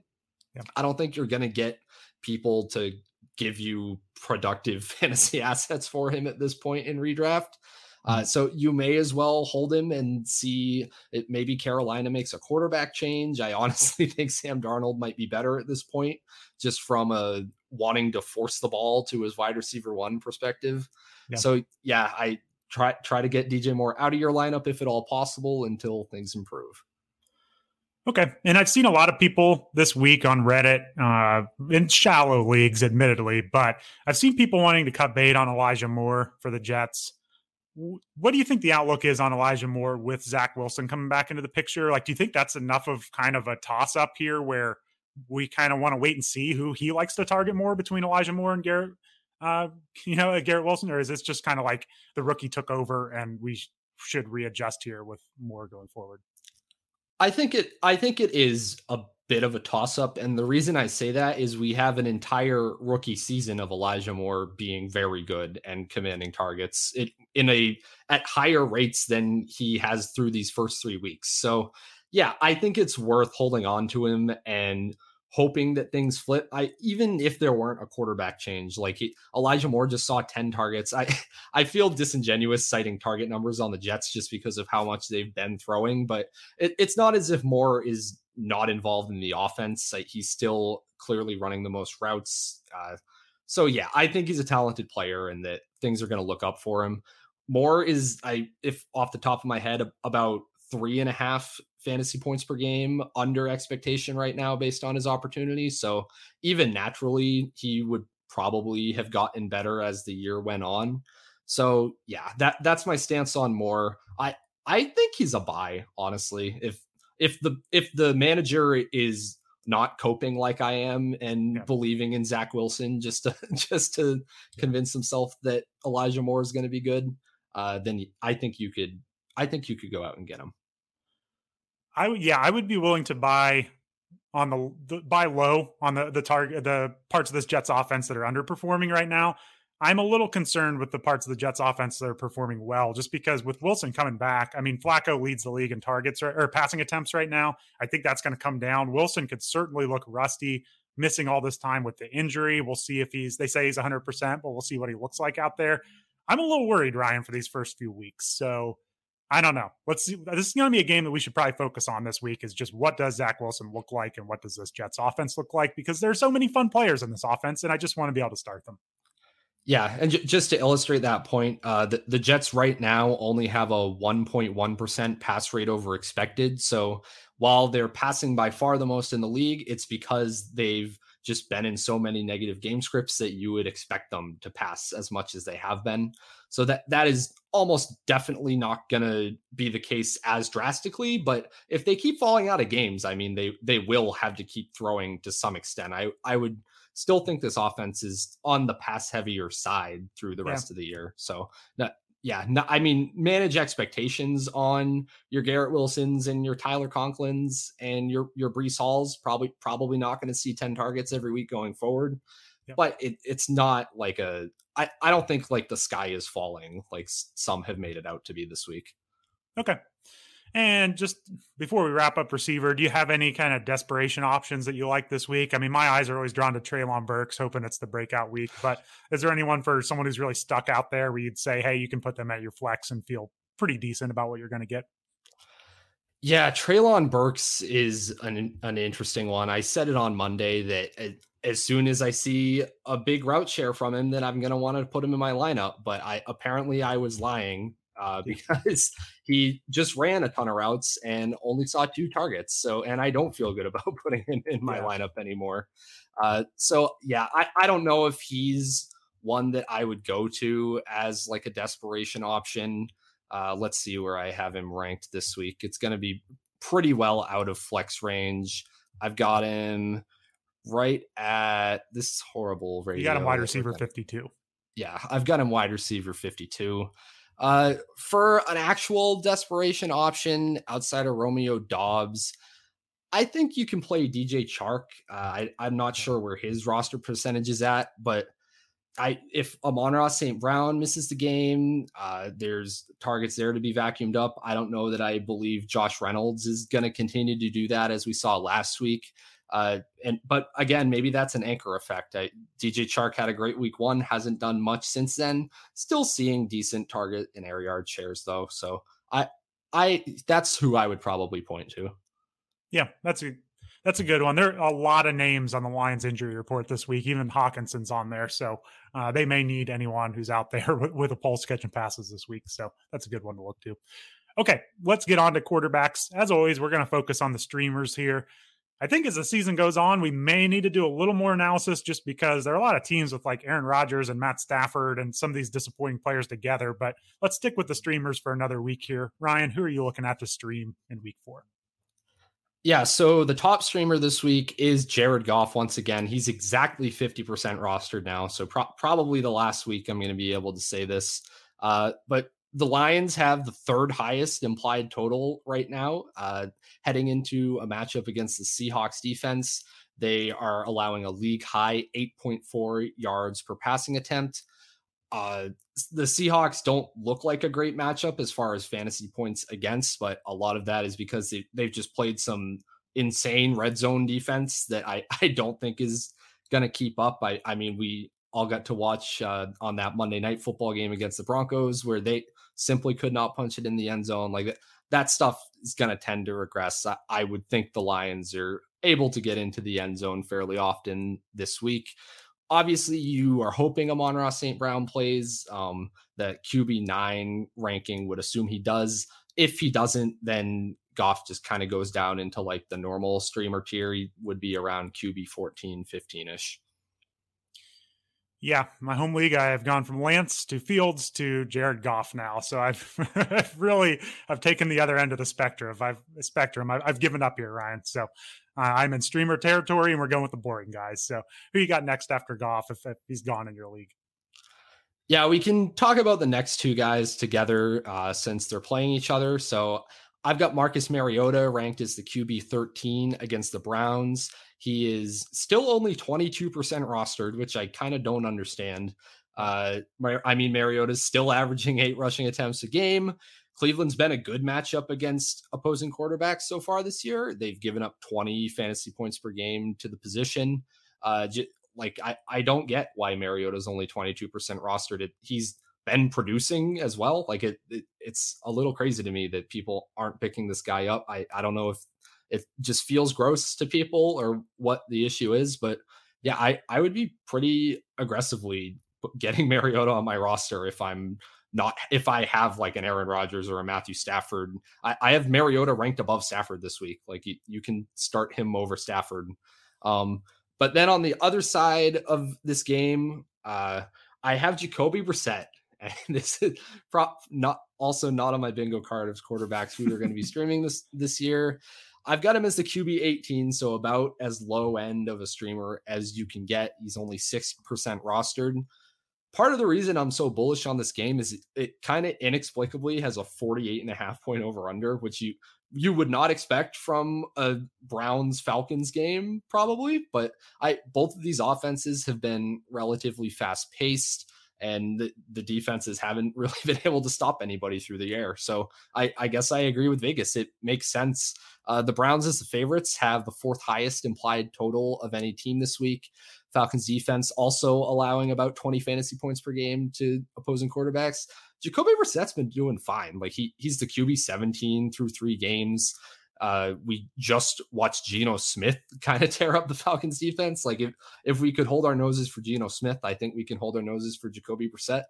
Yeah. I don't think you're gonna get people to give you productive fantasy assets for him at this point in redraft. Uh, mm-hmm. so you may as well hold him and see it. Maybe Carolina makes a quarterback change. I honestly think Sam Darnold might be better at this point, just from a wanting to force the ball to his wide receiver one perspective. Yeah. So yeah, I try try to get DJ Moore out of your lineup if at all possible until things improve. Okay. And I've seen a lot of people this week on Reddit, uh, in shallow leagues, admittedly, but I've seen people wanting to cut bait on Elijah Moore for the Jets. What do you think the outlook is on Elijah Moore with Zach Wilson coming back into the picture? Like, do you think that's enough of kind of a toss up here where we kind of want to wait and see who he likes to target more between Elijah Moore and Garrett, uh, you know, Garrett Wilson? Or is this just kind of like the rookie took over and we sh- should readjust here with Moore going forward? I think it I think it is a bit of a toss up and the reason I say that is we have an entire rookie season of Elijah Moore being very good and commanding targets it, in a at higher rates than he has through these first 3 weeks. So, yeah, I think it's worth holding on to him and hoping that things flip. I even if there weren't a quarterback change, like he, Elijah Moore just saw 10 targets. I I feel disingenuous citing target numbers on the Jets just because of how much they've been throwing, but it, it's not as if Moore is not involved in the offense. Like he's still clearly running the most routes. Uh, so yeah, I think he's a talented player and that things are going to look up for him. Moore is I if off the top of my head about three and a half fantasy points per game under expectation right now based on his opportunities. So even naturally, he would probably have gotten better as the year went on. So yeah, that that's my stance on Moore. I I think he's a buy, honestly. If if the if the manager is not coping like I am and yeah. believing in Zach Wilson just to just to convince himself that Elijah Moore is going to be good, uh, then I think you could I think you could go out and get him. I would, yeah, I would be willing to buy on the, the buy low on the the target the parts of this Jets offense that are underperforming right now. I'm a little concerned with the parts of the Jets offense that are performing well, just because with Wilson coming back, I mean Flacco leads the league in targets or, or passing attempts right now. I think that's going to come down. Wilson could certainly look rusty, missing all this time with the injury. We'll see if he's. They say he's 100, percent but we'll see what he looks like out there. I'm a little worried, Ryan, for these first few weeks. So I don't know. Let's see. This is going to be a game that we should probably focus on this week. Is just what does Zach Wilson look like, and what does this Jets offense look like? Because there are so many fun players in this offense, and I just want to be able to start them. Yeah, and j- just to illustrate that point, uh, the, the Jets right now only have a 1.1% pass rate over expected. So while they're passing by far the most in the league, it's because they've just been in so many negative game scripts that you would expect them to pass as much as they have been. So that that is almost definitely not going to be the case as drastically, but if they keep falling out of games, I mean they they will have to keep throwing to some extent. I I would still think this offense is on the pass heavier side through the rest yeah. of the year. So that yeah, no, I mean, manage expectations on your Garrett Wilsons and your Tyler Conklins and your your Breece Halls. Probably probably not going to see ten targets every week going forward, yep. but it, it's not like a. I I don't think like the sky is falling like some have made it out to be this week. Okay, and just before we wrap up receiver, do you have any kind of desperation options that you like this week? I mean, my eyes are always drawn to Treylon Burks, hoping it's the breakout week. But is there anyone for someone who's really stuck out there where you'd say, hey, you can put them at your flex and feel pretty decent about what you're going to get? Yeah, Treylon Burks is an an interesting one. I said it on Monday that uh, as soon as I see a big route share from him, then I'm going to want to put him in my lineup. But I apparently I was lying uh, because he just ran a ton of routes and only saw two targets. So, and I don't feel good about putting him in my yeah. lineup anymore. Uh, so, yeah, I, I don't know if he's one that I would go to as like a desperation option. Uh, let's see where I have him ranked this week. It's going to be pretty well out of flex range. I've got him right at this horrible. Radio. You got him wide receiver 52. Yeah, I've got him wide receiver 52. Uh, for an actual desperation option outside of Romeo Doubs, I think you can play DJ Chark. Uh, I, I'm not sure where his roster percentage is at, but I if Amon-Ra St. Brown misses the game, uh, there's targets there to be vacuumed up. I don't know that I believe Josh Reynolds is going to continue to do that as we saw last week. Uh, and but again, maybe that's an anchor effect. I, DJ Chark had a great week one, hasn't done much since then. Still seeing decent target and air yard shares though. So I, I that's who I would probably point to. Yeah, that's a that's a good one. There are a lot of names on the Lions injury report this week. Even Hockenson's on there, so uh, they may need anyone who's out there with, with a pulse catching passes this week. So that's a good one to look to. Okay, let's get on to quarterbacks. As always, we're going to focus on the streamers here. I think as the season goes on, we may need to do a little more analysis just because there are a lot of teams with like Aaron Rodgers and Matt Stafford and some of these disappointing players together. But let's stick with the streamers for another week here. Ryan, who are you looking at to stream in week four? Yeah, so the top streamer this week is Jared Goff once again. He's exactly 50% rostered now. So pro- probably the last week I'm going to be able to say this. Uh, but the Lions have the third highest implied total right now, uh, heading into a matchup against the Seahawks defense. They are allowing a league high 8.4 yards per passing attempt. Uh, the Seahawks don't look like a great matchup as far as fantasy points against, but a lot of that is because they, they've just played some insane red zone defense that I, I don't think is going to keep up. I, I mean, we all got to watch uh, on that Monday night football game against the Broncos where they simply could not punch it in the end zone. Like that, that stuff is going to tend to regress. I, I, would think the Lions are able to get into the end zone fairly often this week. Obviously, you are hoping Amon-Ra St. Brown plays. Um, the QB nine ranking would assume he does. If he doesn't, then Goff just kind of goes down into like the normal streamer tier. He would be around QB 14, 15 ish. Yeah, my home league, I have gone from Lance to Fields to Jared Goff now. So I've, I've really I've taken the other end of the spectrum. I've spectrum. I've, I've given up here, Ryan. So uh, I'm in streamer territory, and we're going with the boring guys. So who you got next after Goff if, if he's gone in your league? Yeah, we can talk about the next two guys together uh, since they're playing each other. So I've got Marcus Mariota ranked as the QB 13 against the Browns. He is still only 22% rostered, which I kind of don't understand. Uh, I mean, Mariota's still averaging eight rushing attempts a game. Cleveland's been a good matchup against opposing quarterbacks so far this year. They've given up 20 fantasy points per game to the position. Uh, j- like I, I don't get why Mariota's only 22% rostered. It, he's been producing as well. Like it, it, it's a little crazy to me that people aren't picking this guy up. I, I don't know if it just feels gross to people or what the issue is, but yeah, I, I would be pretty aggressively getting Mariota on my roster if I'm not if I have like an Aaron Rodgers or a Matthew Stafford. I, I have Mariota ranked above Stafford this week. Like you, you can start him over Stafford. Um, but then on the other side of this game, uh, I have Jacoby Brissett and this is prop not also not on my bingo card of quarterbacks who are going to be streaming this this year. I've got him as the QB 18, so about as low end of a streamer as you can get. He's only 6% rostered. Part of the reason I'm so bullish on this game is it, it kind of inexplicably has a 48 and a half point over under, which you you would not expect from a Browns Falcons game probably, but I both of these offenses have been relatively fast paced and the, the defenses haven't really been able to stop anybody through the air. So I, I guess I agree with Vegas. It makes sense. Uh, the Browns, as the favorites, have the fourth highest implied total of any team this week. Falcons defense also allowing about 20 fantasy points per game to opposing quarterbacks. Jacoby Brissett's been doing fine. Like he he's the QB 17 through three games. Uh, we just watched Geno Smith kind of tear up the Falcons defense. Like if if we could hold our noses for Geno Smith, I think we can hold our noses for Jacoby Brissett.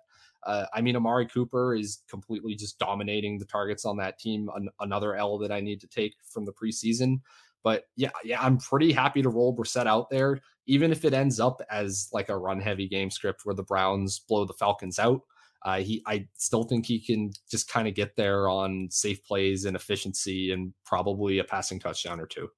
Uh, I mean, Amari Cooper is completely just dominating the targets on that team. An- another L that I need to take from the preseason. But yeah, yeah, I'm pretty happy to roll Brissett out there, even if it ends up as like a run heavy game script where the Browns blow the Falcons out. Uh, he, I still think he can just kind of get there on safe plays and efficiency, and probably a passing touchdown or two.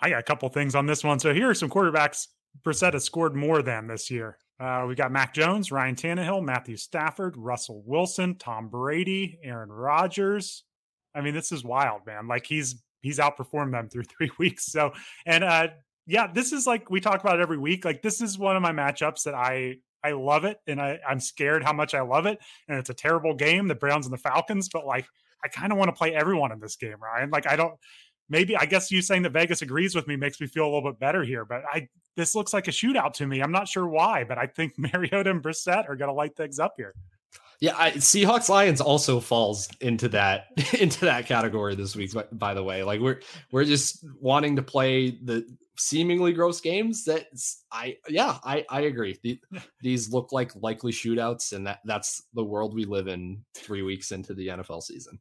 I got a couple things on this one. So here are some quarterbacks Brissett has scored more than this year. Uh, we got Mac Jones, Ryan Tannehill, Matthew Stafford, Russell Wilson, Tom Brady, Aaron Rodgers. I mean, this is wild, man. Like he's he's outperformed them through three weeks. So, and uh, yeah, this is like we talk about every week. Like this is one of my matchups that I I love it, and I, I'm scared how much I love it. And it's a terrible game, the Browns and the Falcons, but like I kind of want to play everyone in this game, Ryan. Like I don't. Maybe I guess you saying that Vegas agrees with me makes me feel a little bit better here, but I this looks like a shootout to me. I'm not sure why, but I think Mariota and Brissett are going to light things up here. Yeah, I, Seahawks Lions also falls into that into that category this week. By, by the way, like we're we're just wanting to play the seemingly gross games that I yeah, I I agree. The, these look like likely shootouts and that that's the world we live in 3 weeks into the NFL season.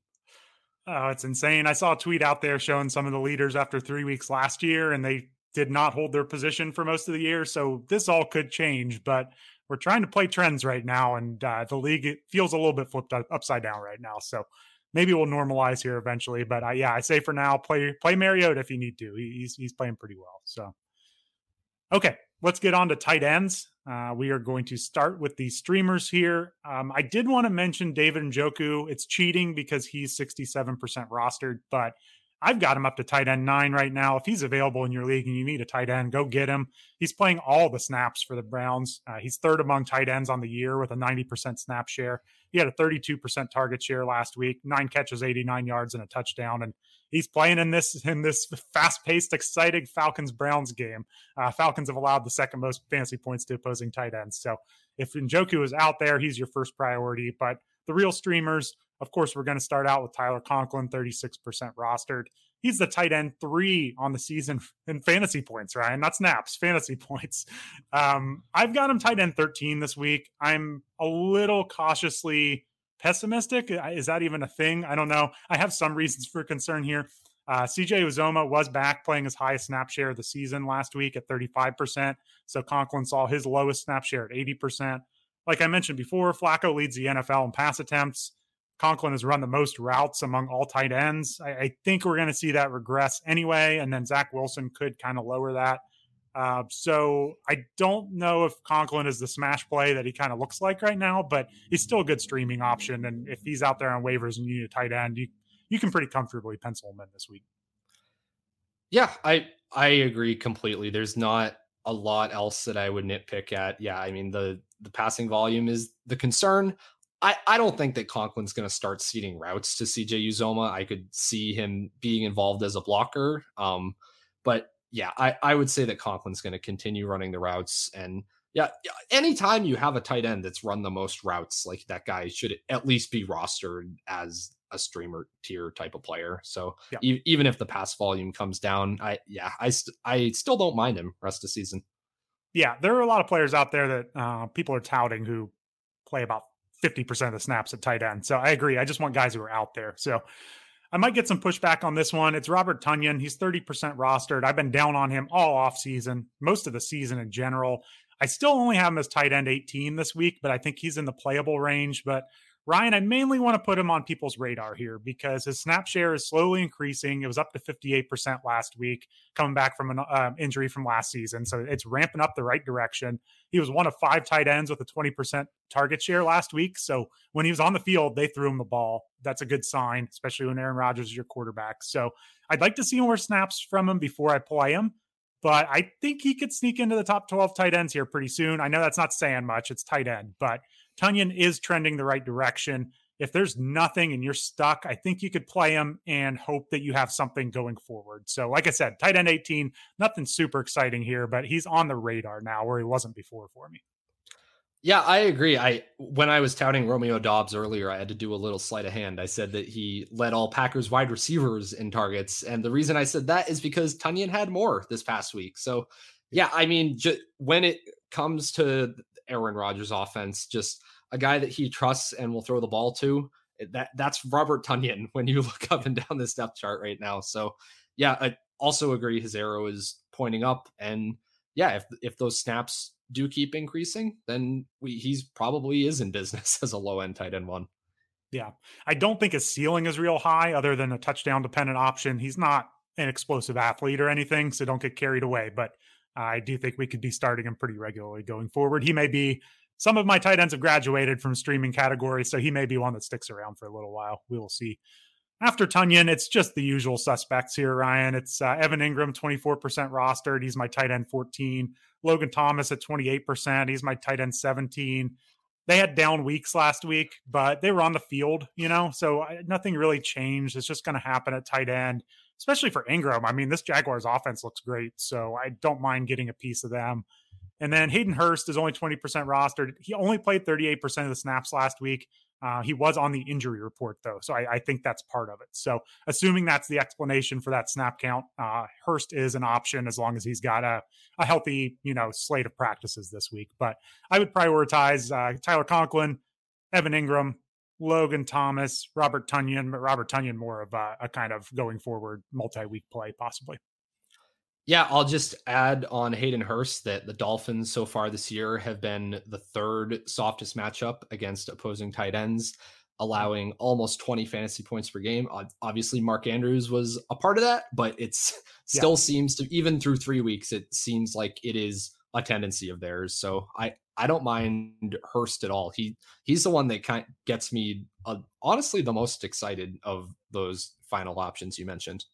Oh, it's insane. I saw a tweet out there showing some of the leaders after 3 weeks last year and they did not hold their position for most of the year, so this all could change, but we're trying to play trends right now and uh, the league feels a little bit flipped upside down right now. So maybe we'll normalize here eventually. But I, yeah, I say for now, play play Mariota if you need to. He's he's playing pretty well. So okay, let's get on to tight ends. Uh, we are going to start with the streamers here. Um, I did want to mention David Njoku. It's cheating because he's 67% rostered, but I've got him up to tight end nine right now. If he's available in your league and you need a tight end, go get him. He's playing all the snaps for the Browns. Uh, he's third among tight ends on the year with a 90% snap share. He had a 32% target share last week, nine catches, 89 yards, and a touchdown. And he's playing in this in this fast-paced, exciting Falcons Browns game. Uh, Falcons have allowed the second most fantasy points to opposing tight ends. So if Njoku is out there, he's your first priority. But the real streamers, of course, we're going to start out with Tyler Conklin, 36% rostered. He's the tight end three on the season in fantasy points, Ryan, not snaps, fantasy points. Um, I've got him tight end 13 this week. I'm a little cautiously pessimistic. Is that even a thing? I don't know. I have some reasons for concern here. Uh, CJ Uzomah was back playing his highest snap share of the season last week at 35%. So Conklin saw his lowest snap share at 80%. Like I mentioned before, Flacco leads the NFL in pass attempts. Conklin has run the most routes among all tight ends. I, I think we're going to see that regress anyway, and then Zach Wilson could kind of lower that. Uh, so I don't know if Conklin is the smash play that he kind of looks like right now, but he's still a good streaming option. And if he's out there on waivers and you need a tight end, you you can pretty comfortably pencil him in this week. Yeah, I I agree completely. There's not a lot else that I would nitpick at. Yeah, I mean the the passing volume is the concern. I, I don't think that Conklin's going to start ceding routes to CJ Uzomah. I could see him being involved as a blocker. Um, but yeah, I, I would say that Conklin's going to continue running the routes. And yeah, anytime you have a tight end that's run the most routes, like that guy should at least be rostered as a streamer tier type of player. So yeah. e- even if the pass volume comes down, I yeah, I st- I still don't mind him rest of season. Yeah, there are a lot of players out there that uh, people are touting who play about 50% of the snaps at tight end. So I agree. I just want guys who are out there. So I might get some pushback on this one. It's Robert Tonyan. He's 30% rostered. I've been down on him all off season, most of the season in general. I still only have him as tight end 18 this week, but I think he's in the playable range. But Ryan, I mainly want to put him on people's radar here because his snap share is slowly increasing. It was up to 58% last week, coming back from an uh, injury from last season. So it's ramping up the right direction. He was one of five tight ends with a 20% target share last week. So when he was on the field, they threw him the ball. That's a good sign, especially when Aaron Rodgers is your quarterback. So I'd like to see more snaps from him before I play him but I think he could sneak into the top 12 tight ends here pretty soon. I know that's not saying much, it's tight end, but Tonyan is trending the right direction. If there's nothing and you're stuck, I think you could play him and hope that you have something going forward. So, like I said, tight end 18, nothing super exciting here, but he's on the radar now where he wasn't before for me. Yeah, I agree. I when I was touting Romeo Doubs earlier, I had to do a little sleight of hand. I said that he led all Packers wide receivers in targets, and the reason I said that is because Tonyan had more this past week. So, yeah, I mean, ju- when it comes to Aaron Rodgers offense, just a guy that he trusts and will throw the ball to. Eh, that that's Robert Tonyan when you look up and down this depth chart right now. So yeah, I also agree his arrow is pointing up. And yeah, if if those snaps do keep increasing, then we he's probably is in business as a low end tight end one. Yeah. I don't think his ceiling is real high other than a touchdown dependent option. He's not an explosive athlete or anything, so don't get carried away. But I do think we could be starting him pretty regularly going forward. He may be some of my tight ends have graduated from streaming category, so he may be one that sticks around for a little while. We will see. After Tonyan, it's just the usual suspects here, Ryan. It's uh, Evan Engram, 24% rostered. He's my tight end 14. Logan Thomas at 28%. He's my tight end 17. They had down weeks last week, but they were on the field, you know, so nothing really changed. It's just going to happen at tight end especially for Engram. I mean, this Jaguars offense looks great, so I don't mind getting a piece of them. And then Hayden Hurst is only 20% rostered. He only played 38% of the snaps last week. Uh, he was on the injury report though, so I, I, think that's part of it. So, assuming that's the explanation for that snap count, uh, Hurst is an option as long as he's got a, a healthy, you know, slate of practices this week. But I would prioritize uh, Tyler Conklin, Evan Engram, Logan Thomas, Robert Tonyan, but Robert Tonyan more of a, a kind of going forward multi-week play possibly. Yeah, I'll just add on Hayden Hurst that the Dolphins so far this year have been the third softest matchup against opposing tight ends, allowing almost 20 fantasy points per game. Obviously, Mark Andrews was a part of that, but it's still yeah. seems to even through three weeks, it seems like it is a tendency of theirs. So I I don't mind Hurst at all. He he's the one that kind of gets me uh, honestly the most excited of those final options you mentioned.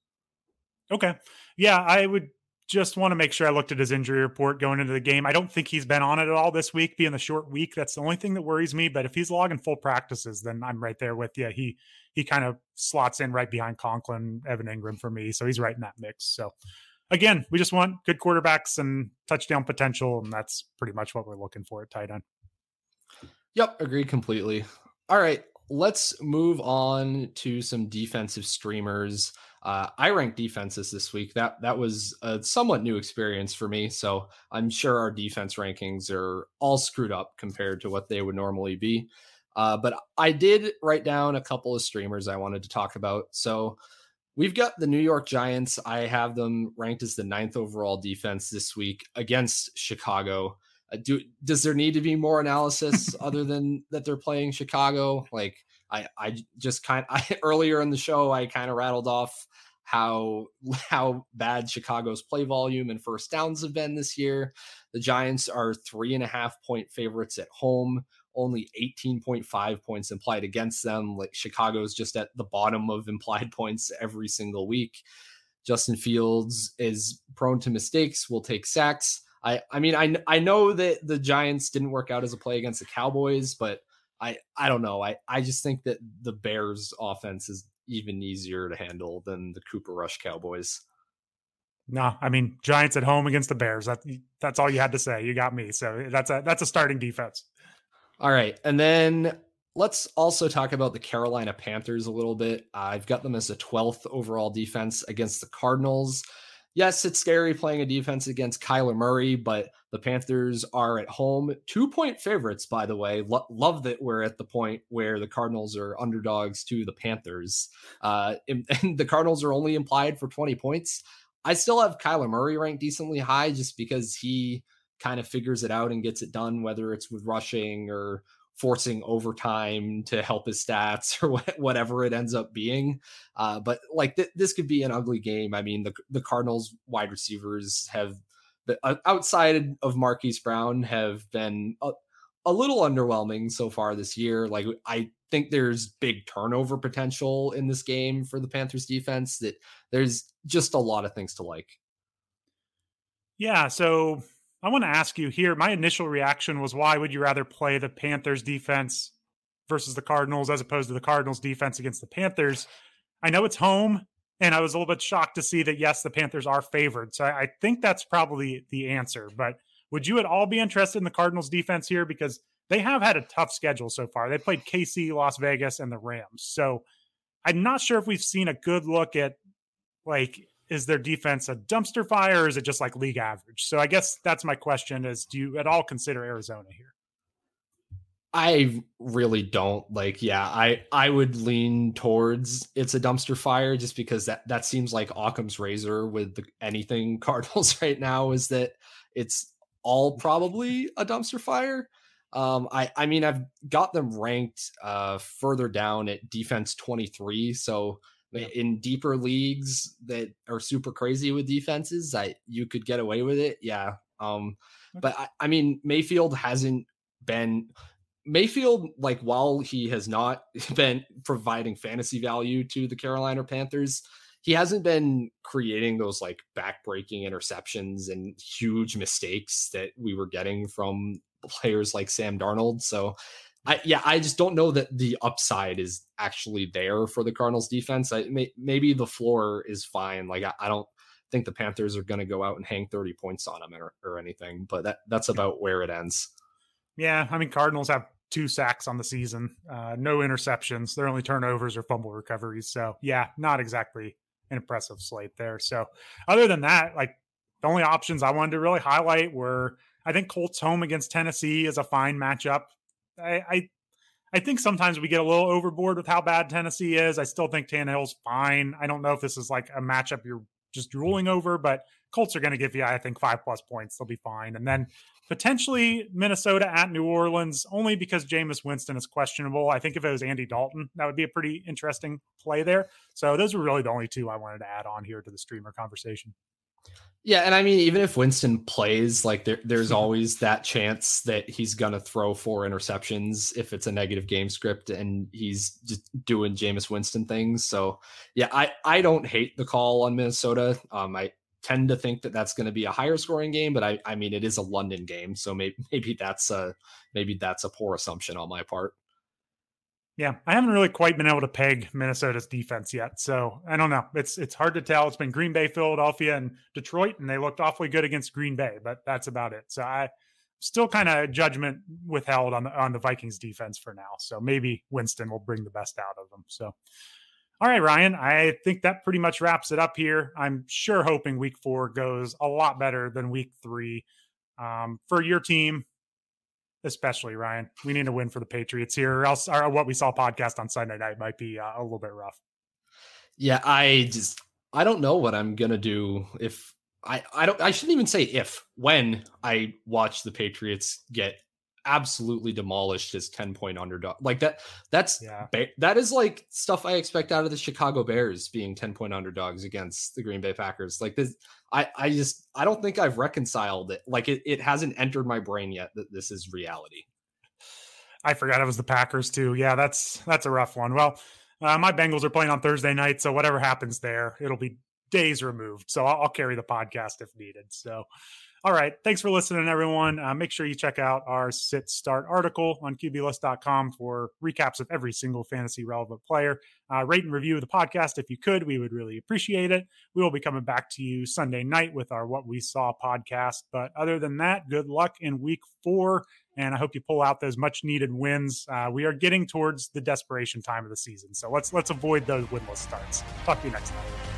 Okay. Yeah, I would just want to make sure I looked at his injury report going into the game. I don't think he's been on it at all this week, being the short week. That's the only thing that worries me. But if he's logging full practices, then I'm right there with you. He he kind of slots in right behind Conklin, Evan Engram for me. So he's right in that mix. So again, we just want good quarterbacks and touchdown potential, and that's pretty much what we're looking for at tight end. Yep, agreed completely. All right, let's move on to some defensive streamers. Uh, I ranked defenses this week. That that was a somewhat new experience for me. So I'm sure our defense rankings are all screwed up compared to what they would normally be. Uh, but I did write down a couple of streamers I wanted to talk about. So we've got the New York Giants. I have them ranked as the ninth overall defense this week against Chicago. Uh, do does there need to be more analysis other than that they're playing Chicago? Like I I just kind I earlier in the show I kind of rattled off how how bad Chicago's play volume and first downs have been this year. The Giants are three and a half point favorites at home, only 18.5 points implied against them. Like Chicago's just at the bottom of implied points every single week. Justin Fields is prone to mistakes, will take sacks. I I mean I I know that the Giants didn't work out as a play against the Cowboys, but I I don't know. I I just think that the Bears offense is even easier to handle than the Cooper Rush Cowboys. No, I mean Giants at home against the Bears. That that's all you had to say. You got me. So that's a that's a starting defense. All right, and then let's also talk about the Carolina Panthers a little bit. I've got them as a 12th overall defense against the Cardinals yes, it's scary playing a defense against Kyler Murray, but the Panthers are at home. Two point favorites, by the way. Lo- love that we're at the point where the Cardinals are underdogs to the Panthers. Uh, and, and the Cardinals are only implied for 20 points. I still have Kyler Murray ranked decently high just because he kind of figures it out and gets it done, whether it's with rushing or forcing overtime to help his stats or whatever it ends up being. Uh, but like th- this could be an ugly game. I mean, the the Cardinals wide receivers have uh, outside of Marquise Brown have been a, a little underwhelming so far this year. Like I think there's big turnover potential in this game for the Panthers defense that there's just a lot of things to like. Yeah, so I want to ask you here. My initial reaction was why would you rather play the Panthers defense versus the Cardinals as opposed to the Cardinals defense against the Panthers? I know it's home, and I was a little bit shocked to see that yes, the Panthers are favored. So I, I think that's probably the answer. But would you at all be interested in the Cardinals defense here because they have had a tough schedule so far? They played KC, Las Vegas, and the Rams. So I'm not sure if we've seen a good look at like is their defense a dumpster fire or is it just like league average? So I guess that's my question is do you at all consider Arizona here? I really don't like yeah, I I would lean towards it's a dumpster fire just because that that seems like Occam's razor with the, anything Cardinals right now is that it's all probably a dumpster fire. Um, I I mean I've got them ranked uh, further down at defense 23, so in deeper leagues that are super crazy with defenses, I you could get away with it. Yeah. Um, but I, I mean, Mayfield hasn't been Mayfield, like while he has not been providing fantasy value to the Carolina Panthers, he hasn't been creating those like backbreaking interceptions and huge mistakes that we were getting from players like Sam Darnold. So I yeah, I just don't know that the upside is actually there for the Cardinals defense. I may, maybe the floor is fine. Like I, I, don't think the Panthers are going to go out and hang 30 points on them or, or anything, but that that's about where it ends. Yeah, I mean Cardinals have two sacks on the season, uh, no interceptions. Their only turnovers or fumble recoveries. So yeah, not exactly an impressive slate there. So other than that, like the only options I wanted to really highlight were I think Colts home against Tennessee is a fine matchup. I, I I think sometimes we get a little overboard with how bad Tennessee is. I still think Tannehill's fine. I don't know if this is like a matchup you're just drooling over, but Colts are going to give you, I think, five plus points. They'll be fine. And then potentially Minnesota at New Orleans, only because Jameis Winston is questionable. I think if it was Andy Dalton, that would be a pretty interesting play there. So those were really the only two I wanted to add on here to the streamer conversation. Yeah, and I mean, even if Winston plays, like there, there's always that chance that he's gonna throw four interceptions if it's a negative game script and he's just doing Jameis Winston things. So yeah, I I don't hate the call on Minnesota. Um, I tend to think that that's going to be a higher scoring game, but I I mean it is a London game, so maybe maybe that's a maybe that's a poor assumption on my part. Yeah, I haven't really quite been able to peg Minnesota's defense yet, so I don't know. It's it's hard to tell. It's been Green Bay, Philadelphia, and Detroit, and they looked awfully good against Green Bay, but that's about it. So I still kind of judgment withheld on the on the Vikings defense for now. So maybe Winston will bring the best out of them. So all right, Ryan, I think that pretty much wraps it up here. I'm sure hoping week four goes a lot better than week three. Um, for your team, especially Ryan. We need a win for the Patriots here, or else or what we saw podcast on Sunday night might be uh, a little bit rough. Yeah, I just I don't know what I'm gonna do if I I don't I shouldn't even say if when I watch the Patriots get absolutely demolished as 10 point underdog. Like that that's yeah. that is like stuff I expect out of the Chicago Bears being 10 point underdogs against the Green Bay Packers. Like this I I just I don't think I've reconciled it. Like it, it hasn't entered my brain yet that this is reality. I forgot it was the Packers too. Yeah, that's that's a rough one. Well, uh, my Bengals are playing on Thursday night, so whatever happens there, it'll be days removed. So I'll, I'll carry the podcast if needed. So all right. Thanks for listening, everyone. Uh, make sure you check out our sit start article on QBList.com for recaps of every single fantasy relevant player. Uh, rate and review the podcast if you could. We would really appreciate it. We will be coming back to you Sunday night with our What We Saw podcast. But other than that, good luck in week four. And I hope you pull out those much needed wins. Uh, we are getting towards the desperation time of the season. So let's let's avoid those winless starts. Talk to you next time.